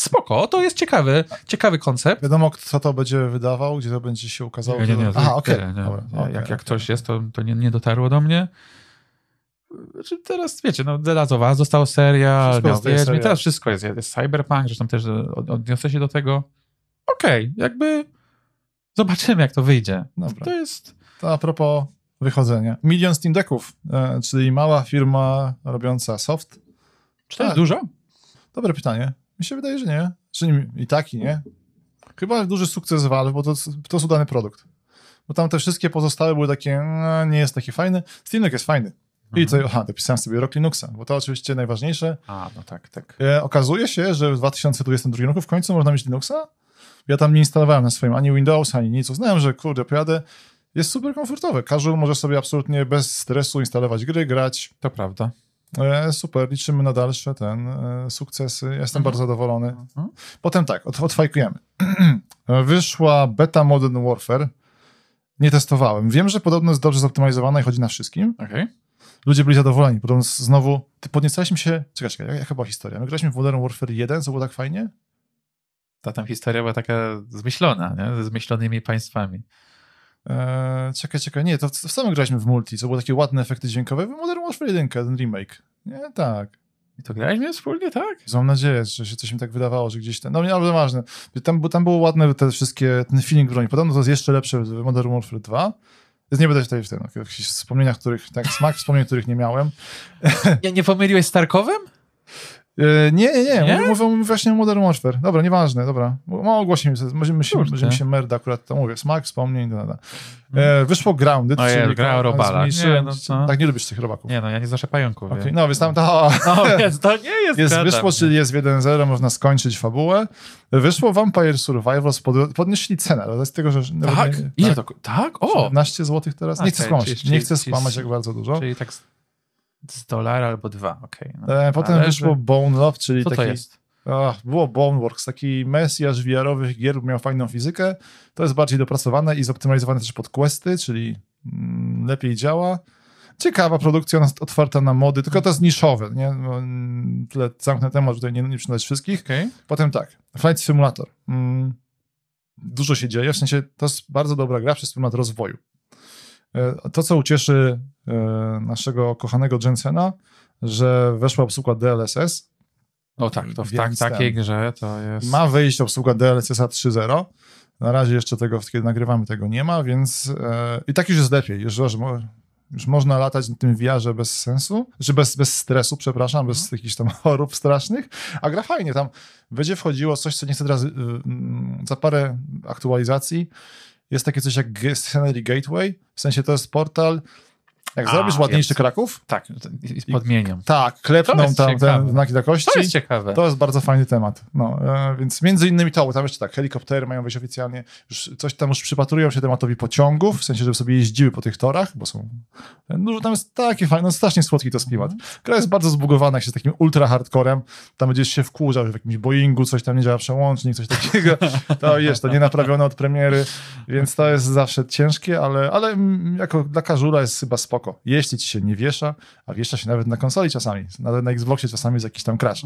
Spoko, to jest ciekawy, ciekawy koncept. Wiadomo, kto to będzie wydawał, gdzie to będzie się ukazało. Nie, nie, nie. Aha, okej. nie, nie. Dobra, Nie, okej, jak, jak ktoś jest, to, to nie, nie dotarło do mnie. Znaczy teraz, wiecie, no The Last of Us został serial, serial. teraz wszystko jest, jest Cyberpunk, zresztą też od, odniosę się do tego. Okej, jakby zobaczymy, jak to wyjdzie. Dobra. To jest... To a propos wychodzenia. Milion Steam Decków, e, czyli mała firma robiąca soft. Czy to jest Tak. dużo? Dobre pytanie. Mi się wydaje, że nie. Czyli i tak, i nie. Chyba duży sukces Valve, bo to, to jest udany produkt. Bo tam te wszystkie pozostałe były takie, no, nie jest taki fajny. Steam Deck jest fajny. I Mhm. to, aha, dopisałem sobie rok Linuxa, bo to oczywiście najważniejsze. A, no tak, tak. E, okazuje się, że w 2022 roku w końcu można mieć Linuxa. Ja tam nie instalowałem na swoim ani Windows, ani nic. Uznałem, że kurde, pojadę. Jest super komfortowe. Casual może sobie absolutnie bez stresu instalować gry, grać. To prawda. E, super, liczymy na dalsze ten e, sukcesy. Ja Jestem Mhm. bardzo zadowolony. Mhm. Potem tak, od, odfajkujemy. [clears throat] Wyszła beta Modern Warfare. Nie testowałem. Wiem, że podobno jest dobrze zoptymalizowana i chodzi na wszystkim. Okej. ludzie byli zadowoleni. Potem znowu, ty podniecaliśmy się, czekaj, czekaj, jaka była historia? My graliśmy w Modern Warfare 1, co było tak fajnie? Ta tam historia była taka zmyślona, nie? ze zmyślonymi państwami. Eee, czekaj, czekaj, nie, to w, w samym graliśmy w multi, co były takie ładne efekty dźwiękowe, w Modern Warfare 1, ten remake. Nie, tak. I to graliśmy wspólnie, tak? Mam nadzieję, że się coś mi tak wydawało, że gdzieś ten. No nie, ale ważne. Tam, bo tam było ładne te wszystkie, ten feeling broni. Podobno to jest jeszcze lepsze w Modern Warfare 2. Więc nie będę tutaj w tym, no, jakichś wspomnieniach, których, tak, smak wspomnień, których nie miałem. [laughs] Nie, nie pomyliłeś z Tarkowem? E, nie, nie, nie, Nie? Mówię właśnie o Modern Warfare. Dobra, nieważne, dobra. Mało głośniej, możemy się, Kurde. możemy się merda akurat to mówię. Smak wspomnień, da, da. E, wyszło Grounded, O Jezu, czyli gra o robala. Nie, no co? Tak, nie lubisz tych robaków. Nie no, ja nie znoszę pająków. Okay. No, więc tam to... No więc to nie jest Jest, wyszło, tam. czyli jest w 1.0, można skończyć fabułę. Wyszło Vampire Survivors, pod, podnieśli cenę, ale z tego, że... Tak? nie- Ile to? Tak? O! 17 zł teraz? Nie chcę Okej, skłamać, czyli- nie chcę skłamać jak bardzo dużo. Czyli tak z, dolara albo dwa, okej. no. E, potem Ale wyszło Bone Love, czyli Co taki... to jest? Ach, było Boneworks, taki mesjaż VR-owych gier, miał fajną fizykę. To jest bardziej dopracowane i zoptymalizowane też pod questy, czyli mm, lepiej działa. Ciekawa produkcja, ona jest otwarta na mody, tylko to jest niszowe, nie? No, mm, Tyle zamknę temat, tutaj nie, nie przynaleźć wszystkich. Okej. Potem tak, Flight Simulator. Mm, dużo się dzieje, w sensie to jest bardzo dobra gra przez pryzmat rozwoju. E, To, co ucieszy e, naszego kochanego Jensena, że weszła obsługa DLSS, O tak, to w tak, takiej grze to jest... ma wyjść obsługa DLSS 3.0. Na razie jeszcze tego, kiedy nagrywamy, tego nie ma, więc e, i tak już jest lepiej, już, już można latać na tym VR-ze bez sensu, czy bez, bez stresu, przepraszam, bez jakichś tam [laughs] chorób strasznych, a gra fajnie, tam będzie wchodziło coś, co niestety raz, y, za parę aktualizacji jest takie coś jak Scenery Gateway, w sensie to jest portal, jak A, zrobisz ładniejszy wiem. Kraków, Tak, podmienią. tak, klepną tam te znaki takości. To jest ciekawe. To jest bardzo fajny temat. No, e, więc między innymi to, bo tam jeszcze tak, helikoptery mają wejść oficjalnie, już coś tam już przypatrują się tematowi pociągów, w sensie, żeby sobie jeździły po tych torach, bo są, no, tam jest takie fajne, no, strasznie słodki to jest klimat. Gra jest bardzo zbugowana, jak się z takim ultra hardcorem, tam będziesz się wkurzał, że w jakimś Boeingu coś tam nie działa przełącznik, coś takiego, [laughs] to jest, to nie naprawione od premiery, więc to jest zawsze ciężkie, ale, ale mm, jako dla każula jest chyba spoko. Jeśli ci się nie wiesza, a wiesza się nawet na konsoli czasami, nawet na Xboxie czasami jest jakiś tam crash.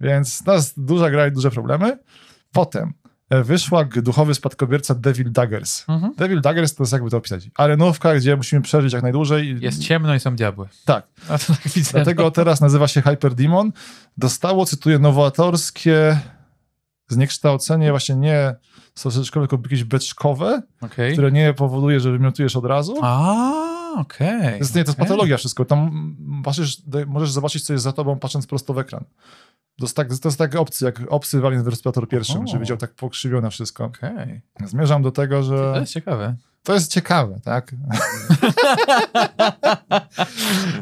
Więc to jest duża gra i duże problemy. Potem e, wyszła duchowy spadkobierca Devil Daggers. Mhm. Devil Daggers to jest jakby to opisać. Arenówka, gdzie musimy przeżyć jak najdłużej. Jest ciemno i są diabły. Tak. A to tak widzę. Dlatego teraz nazywa się Hyper Demon. Dostało, cytuję, nowatorskie zniekształcenie, właśnie nie sosyczkowe, tylko jakieś beczkowe, Okej. które nie powoduje, że wymiotujesz od razu. A, okej. To jest, nie, to jest okej. patologia wszystko. Tam patrzysz, możesz zobaczyć, co jest za tobą, patrząc prosto w ekran. To jest tak, to jest tak obcy, jak obcy Alien vs. Predator pierwszym, że widział tak pokrzywione wszystko. Okej. Zmierzam do tego, To że jest ciekawe. to jest ciekawe, tak? [laughs]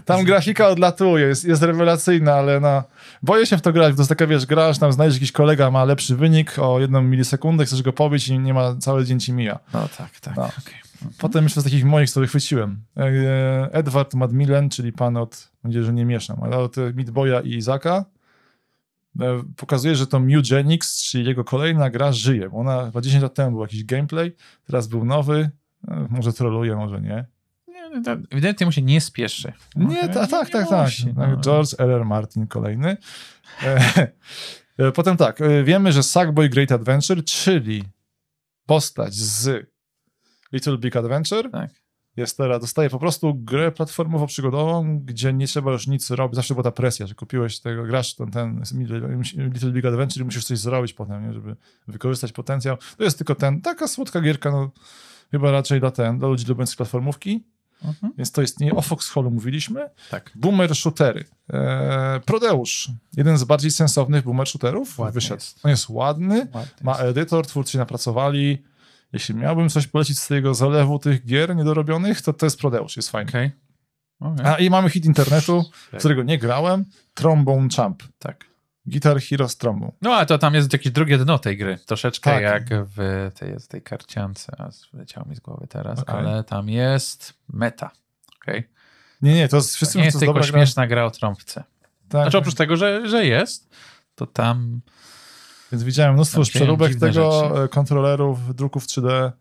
tam grafika odlatuje, jest, jest rewelacyjna, ale no, boję się w to grać, bo to jest taka, wiesz, grasz, tam znajdziesz jakiś kolega, ma lepszy wynik o jedną milisekundę, chcesz go pobić i nie ma, cały dzień ci mija. No tak, tak. No. okej. Potem jeszcze z takich moich, co wychwyciłem. E, Edward Macmillan, czyli pan od, będzie, że nie mieszam, ale od e, Meat Boya i Izaka, e, pokazuje, że to Mewgenix, czyli jego kolejna gra, żyje. Bo Ona chyba 10 lat temu był jakiś gameplay, teraz był nowy, e, może troluje, może nie. Nie, no, to Ewidentnie mu się nie spieszy. Nie, ta, tak, nie tak, tak. musi, no. George R. R. Martin kolejny. E, [laughs] e, Potem tak, e, wiemy, że Sackboy Great Adventure, czyli postać z Little Big Adventure, Tak. jest teraz, dostaje po prostu grę platformowo-przygodową, gdzie nie trzeba już nic robić. Zawsze była ta presja, że kupiłeś tego, grasz ten, ten Little Big Adventure i musisz coś zrobić potem, nie, żeby wykorzystać potencjał. To jest tylko ten, taka słodka gierka, no chyba raczej dla ten, dla ludzi lubiących platformówki, Mhm. więc to istnieje. O Foxhallu mówiliśmy. Tak. Boomer shootery. Eee, Prodeusz, jeden z bardziej sensownych boomer shooterów, Ładny wyszedł. jest. On jest ładny, Ładny ma jest. edytor, twórcy napracowali. Jeśli miałbym coś polecić z tego zalewu tych gier niedorobionych, to to jest Prodeusz, jest fajny. Okej. Okej. A i mamy hit internetu, Tak. z którego nie grałem, Trombone Champ. Tak. Guitar Hero z Trombone. No, ale to tam jest jakieś drugie dno tej gry. Troszeczkę Tak. jak w tej, tej karciance, a leciało mi z głowy teraz, Okej. ale tam jest meta. Okay? Nie, nie, to jest wszyscy To nie jest tylko dobra gra. śmieszna gra o trąbce. Tak, Znaczy oprócz tego, że, że jest, to tam Więc widziałem mnóstwo już się przeróbek tego, rzeczy. e, kontrolerów, druków 3D.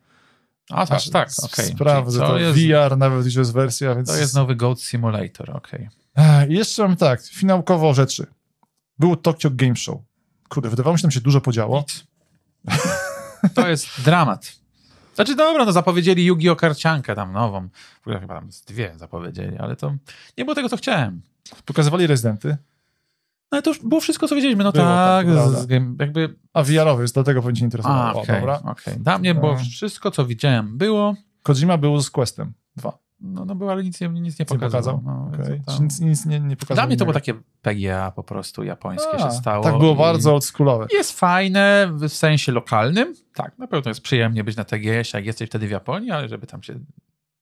A tak, Aż tak, okej. Sprawdzę Czyli to, to jest, VR, nawet już jest wersja, więc... to jest nowy Goat Simulator, okej. I jeszcze mam tak, finałkowo rzeczy. Był Tokyo Game Show. Kurde, wydawało mi się, że tam się dużo podziało. Nic. To jest dramat. Znaczy, dobra, no zapowiedzieli Yu-Gi-Oh! karciankę tam nową. W ogóle chyba tam z dwie zapowiedzieli, ale to nie było tego, co chciałem. Pokazywali rezydenty, No ale to już było wszystko, co wiedzieliśmy. No Było, tak, tak, z, jakby... a VR-owy, jest dlatego powinien cię A, interesowało. okej, O, dobra. okej. Dla mnie było No. wszystko, co widziałem, było. Kojima był z Questem 2. No, no było, ale nic, nie- nic nie pokazał. No, Okay. tam- nic, nic nie, nie pokazał Dla mnie to było takie PGA po prostu japońskie A, się stało. Tak było bardzo oldschoolowe. Jest fajne w sensie lokalnym. Tak, na pewno jest przyjemnie być na TGS, jak jesteś wtedy w Japonii, ale żeby tam się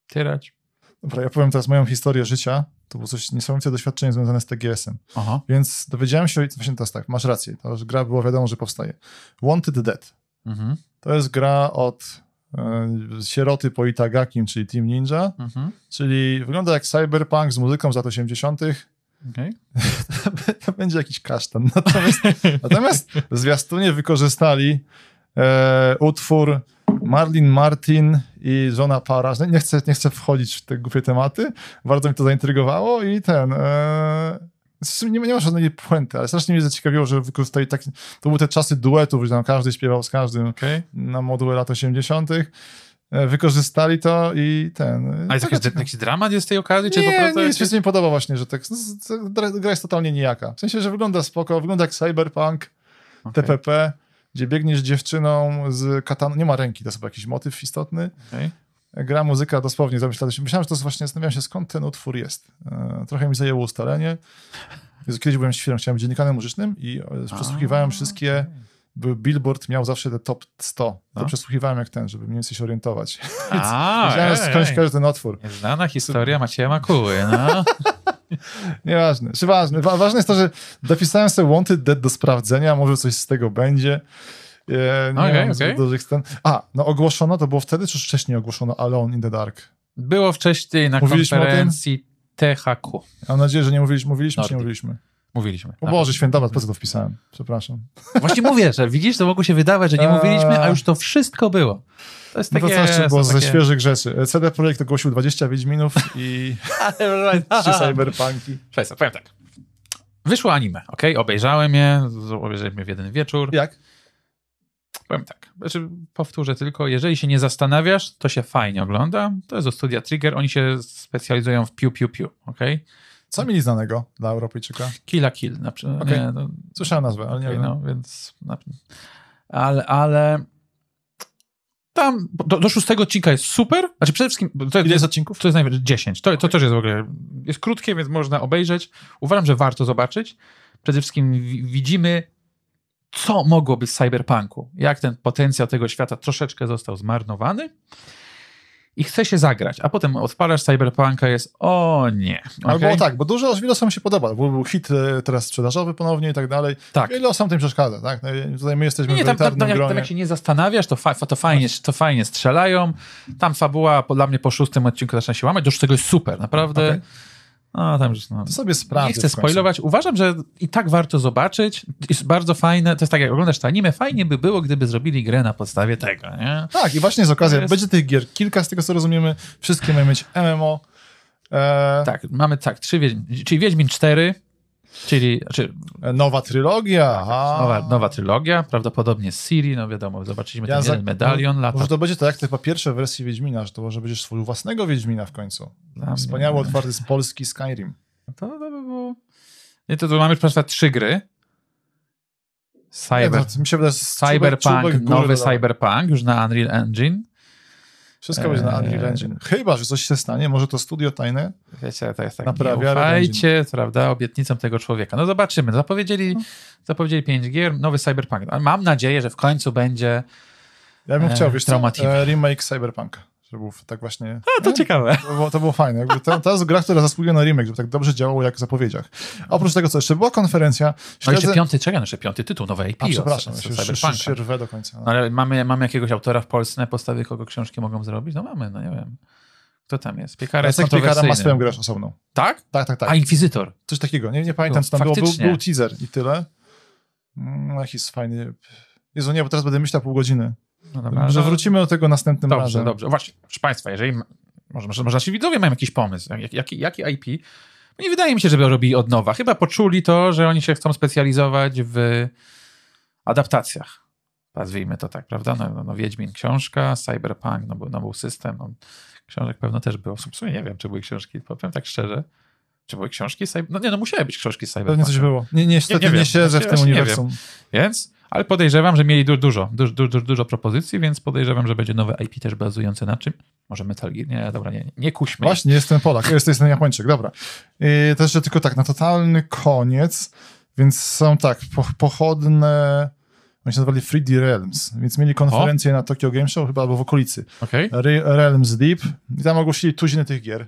tyrać. Dobra, ja powiem teraz moją historię życia. To było coś niesamowite doświadczenie związane z TGS-em. Aha. Więc dowiedziałem się, właśnie teraz tak, masz rację, to że gra było wiadomo, że powstaje. Wanted Dead. Mhm. To jest gra od e, sieroty po Itagakim, czyli Team Ninja, Mhm. czyli wygląda jak cyberpunk z muzyką z lat 80. Okej. [laughs] to będzie jakiś kasztan. Natomiast, natomiast zwiastunie wykorzystali e, utwór Marlin Martin i Johna Para. Nie chcę, nie chcę wchodzić w te głupie tematy. Bardzo mi to zaintrygowało i ten... E, nie, nie ma żadnej puenty, ale strasznie mnie zaciekawiło, że wykorzystali tak... To były te czasy duetów, że tam każdy śpiewał z każdym Okej. na moduły lat 80. E, Wykorzystali to i ten... Ale jest taka jakiś, jakiś dramat jest z tej okazji? Czy nie, po prostu nic mi się nie podoba właśnie, że tak, gra, jest totalnie nijaka. W sensie, że wygląda spoko, wygląda jak cyberpunk, Okej, TPP, gdzie biegniesz dziewczyną z kataną, nie ma ręki, to jest chyba jakiś motyw istotny. okej. Gra muzyka dosłownie, zamyślałem się, myślałem, że to jest właśnie, zastanawiałem się skąd ten utwór jest. E, trochę mi zajęło ustalenie. Kiedyś byłem świerem, chciałem być dziennikarzem muzycznym i e, przesłuchiwałem wszystkie, Billboard miał zawsze te top 100. To No. przesłuchiwałem jak ten, żeby mniej więcej się orientować. [laughs] A, Wiedziałem skądś każdy ten utwór. Nieznana historia Macieja Makuły, no. [laughs] Nieważne. Czy ważne? Wa- ważne jest to, że dopisałem sobie Wanted Dead do sprawdzenia, może coś z tego będzie. E, nie zbyt okej. dużych. A, no ogłoszono, to było wtedy, czy wcześniej ogłoszono Alone in the Dark? Było wcześniej na Mówiliśmy konferencji THQ. Mam nadzieję, że nie mówiliśmy, mówiliśmy czy nie mówiliśmy? Mówiliśmy. O Boże, świętować, po co to wpisałem? Przepraszam. Właśnie mówię, że widzisz, to mogło się wydawać, że nie A. mówiliśmy, a już to wszystko było. To jest No to takie... co jeszcze było to ze takie- świeżych rzeczy? CD Projekt ogłosił 20 Wiedźminów i [laughs] 3 cyberpunki. Słuchaj, powiem tak. Wyszło anime, ok? Obejrzałem je, obejrzałem je w jeden wieczór. Jak? Powiem tak, znaczy powtórzę tylko, jeżeli się nie zastanawiasz, to się fajnie ogląda. To jest do studia Trigger, oni się specjalizują w piu piu piu, ok? Co mieli znanego dla Europejczyka? Kill a kill. Na przykład, Okej. nie, no, Słyszałem nazwę, ale nie Okej, wiem. no, więc. Ale, ale. Tam do, do szóstego odcinka jest super. Znaczy przede wszystkim. To, Ile jest odcinków? to jest najwyżej 10. To, to też jest w ogóle. Jest krótkie, więc można obejrzeć. Uważam, że warto zobaczyć. Przede wszystkim wi- widzimy, co mogło być w cyberpunku. Jak ten potencjał tego świata troszeczkę został zmarnowany. I chce się zagrać, a potem odpalasz cyberpunka jest o nie. Albo Okej? tak, bo dużo wielu osobom się podoba. Był, był hit e, teraz sprzedażowy ponownie i tak dalej. Tak. Wiele osobom tym przeszkadza, tak? No Tutaj my jesteśmy Nie, nie w tam, tam, elitarnym tam, jak, gronie. tam jak się nie zastanawiasz, to, fa, to, fajnie, to fajnie strzelają. Tam fabuła po, dla mnie po szóstym odcinku zaczyna się łamać, do czego jest super, naprawdę. Okej. No, tam już, no. To sobie sprawdzę Nie chcę spoilować. Uważam, że i tak warto zobaczyć. Jest bardzo fajne. To jest tak, jak oglądasz to anime, fajnie by było, gdyby zrobili grę na podstawie tego, nie? Tak, i właśnie z okazji, To jest- będzie tych gier kilka, z tego co rozumiemy. Wszystkie mają mieć MMO. E, Tak, mamy tak, trzy Wiedźmin, czyli Wiedźmin 4, czyli znaczy, Nowa trylogia. aha. nowa, nowa trylogia, prawdopodobnie z Siri, no wiadomo, zobaczyliśmy Ja ten za- medalion, lata. Może to będzie to jak te pierwsze wersje Wiedźmina, że to może będziesz swój własnego Wiedźmina w końcu. Dla Wspaniały, otwarty z Polski Skyrim. To, to by było... Nie, to tu mamy państwa trzy gry. Cyber, Nie, to mi się wydaje, czubek- Cyberpunk, czubek góry nowy. Cyberpunk, już na Unreal Engine. Wszystko będzie na Unreal Eee. Engine. Chyba, że coś się stanie, może to studio tajne. Wiecie, to jest tak, Naprawia ufajcie, prawda, obietnicom tego człowieka. No zobaczymy. Zapowiedzieli, zapowiedzieli pięć gier, nowy Cyberpunk. Mam nadzieję, że w końcu będzie... Ja bym Eee, chciał, wiesz co, e, remake Cyberpunka. Żeby był tak właśnie... A, to ciekawe. To było, to było fajne. Jakby to, to jest gra, która zasługuje na remake, żeby tak dobrze działało jak w zapowiedziach. A oprócz tego, co jeszcze była konferencja. No jeszcze śledzę- piąty, czekaj, no jeszcze piąty tytuł, nowe IP A, przepraszam, od ja się, rwę do końca. No, ale mamy, mamy jakiegoś autora w Polsce na podstawie kogo książki mogą zrobić? No mamy, no nie wiem. Kto tam jest? Piekara jest Piekara ma swoją grę osobną. Tak? Tak, tak, tak. A Inkwizytor. Coś takiego. Nie, nie pamiętam, No, co tam było. Był, był teaser i tyle. Mm, jakiś fajny. Jezu, nie, bo teraz będę myślał pół godziny. No dobra, Że wrócimy do tego następnym Dobrze, razem. dobrze. Właśnie, proszę Państwa, jeżeli. Może, może, może nasi widzowie mają jakiś pomysł, jak, jaki, jaki IP. Nie wydaje mi się, żeby robili od nowa. Chyba poczuli to, że oni się chcą specjalizować w adaptacjach. Nazwijmy to tak, prawda? No, no, no Wiedźmin książka, Cyberpunk, no był, no był system. No, książek pewno też było. W sumie nie wiem, czy były książki, powiem tak szczerze. Czy były książki? No nie, no musiały być książki z Pewnie coś było. Nie, niestety Nie- nie, nie siedzę w Właśnie- tym nie uniwersum. Więc, ale podejrzewam, że mieli du dużo, du du du dużo propozycji, więc podejrzewam, że będzie nowe IP też bazujące na czym? Może Metal Gear? Nie, dobra, nie, nie kuśmy. Właśnie, jestem Polak, jest, jestem Japończyk, dobra. Yy, też, że tylko tak, na totalny koniec, więc są tak, po, pochodne, oni się nazywali 3D Realms, więc mieli konferencję na Tokyo Game Show chyba albo w okolicy. Okej. Re Realms Deep i tam ogłosili tuziny tych gier.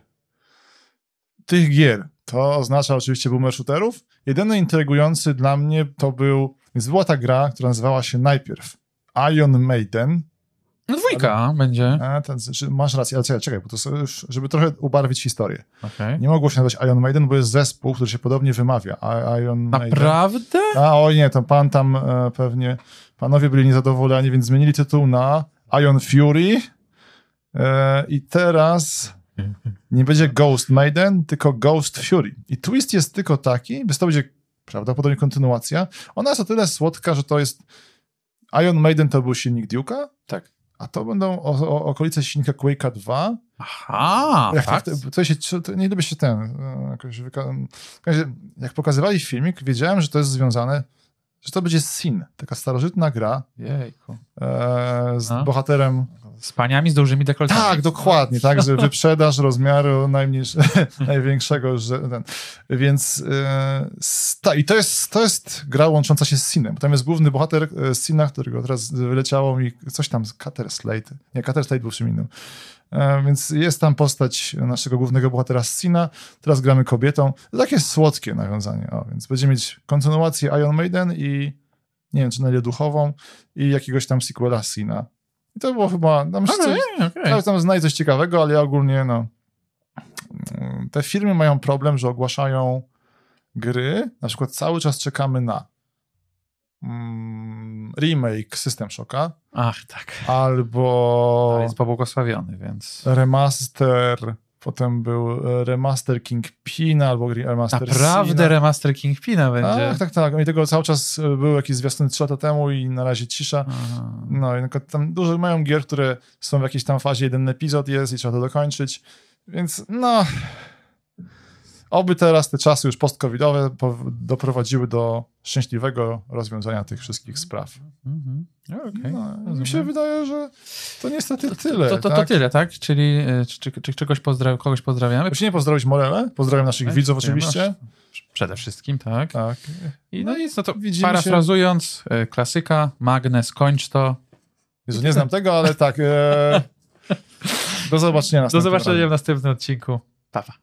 Tych gier. To oznacza oczywiście boomer shooterów. Jedyny intrygujący dla mnie to był, więc była ta gra, która nazywała się najpierw Iron Maiden, No dwójka będzie. a, ten, masz rację, ale czekaj, czekaj, bo to już, żeby trochę ubarwić historię. Okej. Nie mogło się nazywać Iron Maiden, bo jest zespół, który się podobnie wymawia. I- Iron Maiden. Naprawdę? A oj nie, to pan tam e, pewnie, panowie byli niezadowoleni, więc zmienili tytuł na Iron Fury e, i teraz [laughs] nie będzie Ghost Maiden, tylko Ghost Fury. I twist jest tylko taki, że to będzie prawdopodobnie kontynuacja. Ona jest o tyle słodka, że to jest Iron Maiden to był silnik Duke'a, Tak. a to będą o, o, okolice silnika Quake'a 2, Aha, jak tak? to, to się, to nie lubię się ten, e, jakoś wyka- jak pokazywali filmik, wiedziałem, że to jest związane, że to będzie Sin, taka starożytna gra Jejku. e, z A? bohaterem. Z paniami z dużymi dekoltami. Tak, dokładnie, tak, że wyprzedaż rozmiaru [laughs] największego, że ten. Więc e, sta, i to jest, to jest gra łącząca się z Sinem. Tam jest główny bohater e, Sina, którego teraz wyleciało mi coś tam, Cutter Slate. Nie, Cutter Slate był czym innym. E, Więc jest tam postać naszego głównego bohatera Sina. Teraz gramy kobietą. To takie słodkie nawiązanie. O, więc będziemy mieć kontynuację Iron Maiden i nie wiem, czy na duchową i jakiegoś tam sequela Sina. I to było chyba... Tam Okej, coś, okej. Cały tam znaj coś ciekawego, ale ja ogólnie no. Te firmy mają problem, że ogłaszają gry. Na przykład cały czas czekamy na mm, remake System Shocka Ach, tak. albo Ale jest pobłogosławiony, więc... remaster. Potem był e, remaster Kingpina albo remaster Naprawdę Sina. remaster Kingpina będzie. Tak, tak, tak. I tego cały czas e, był jakiś zwiastun 3 lata temu i na razie cisza. Aha. No i tam dużo mają gier, które są w jakiejś tam fazie, jeden epizod jest i trzeba to dokończyć, więc no... Oby teraz te czasy już post-covidowe po- doprowadziły do szczęśliwego rozwiązania tych wszystkich spraw. Mhm. Okej. No, mi się wydaje, że to niestety tyle. To, to, to tak? tyle, tak? Czyli e, czy, czy, czy czegoś pozdra kogoś pozdrawiamy? Musimy pozdrowić Morele, pozdrawiam naszych Tak, widzów oczywiście. Przede wszystkim, tak. Tak. I no nic, no to widzimy parafrazując, e, klasyka, Magne, skończ to. Jezu, nie znam tego, ale tak. E... [laughs] Do zobaczenia Do zobaczenia w następnym odcinku. Pawa.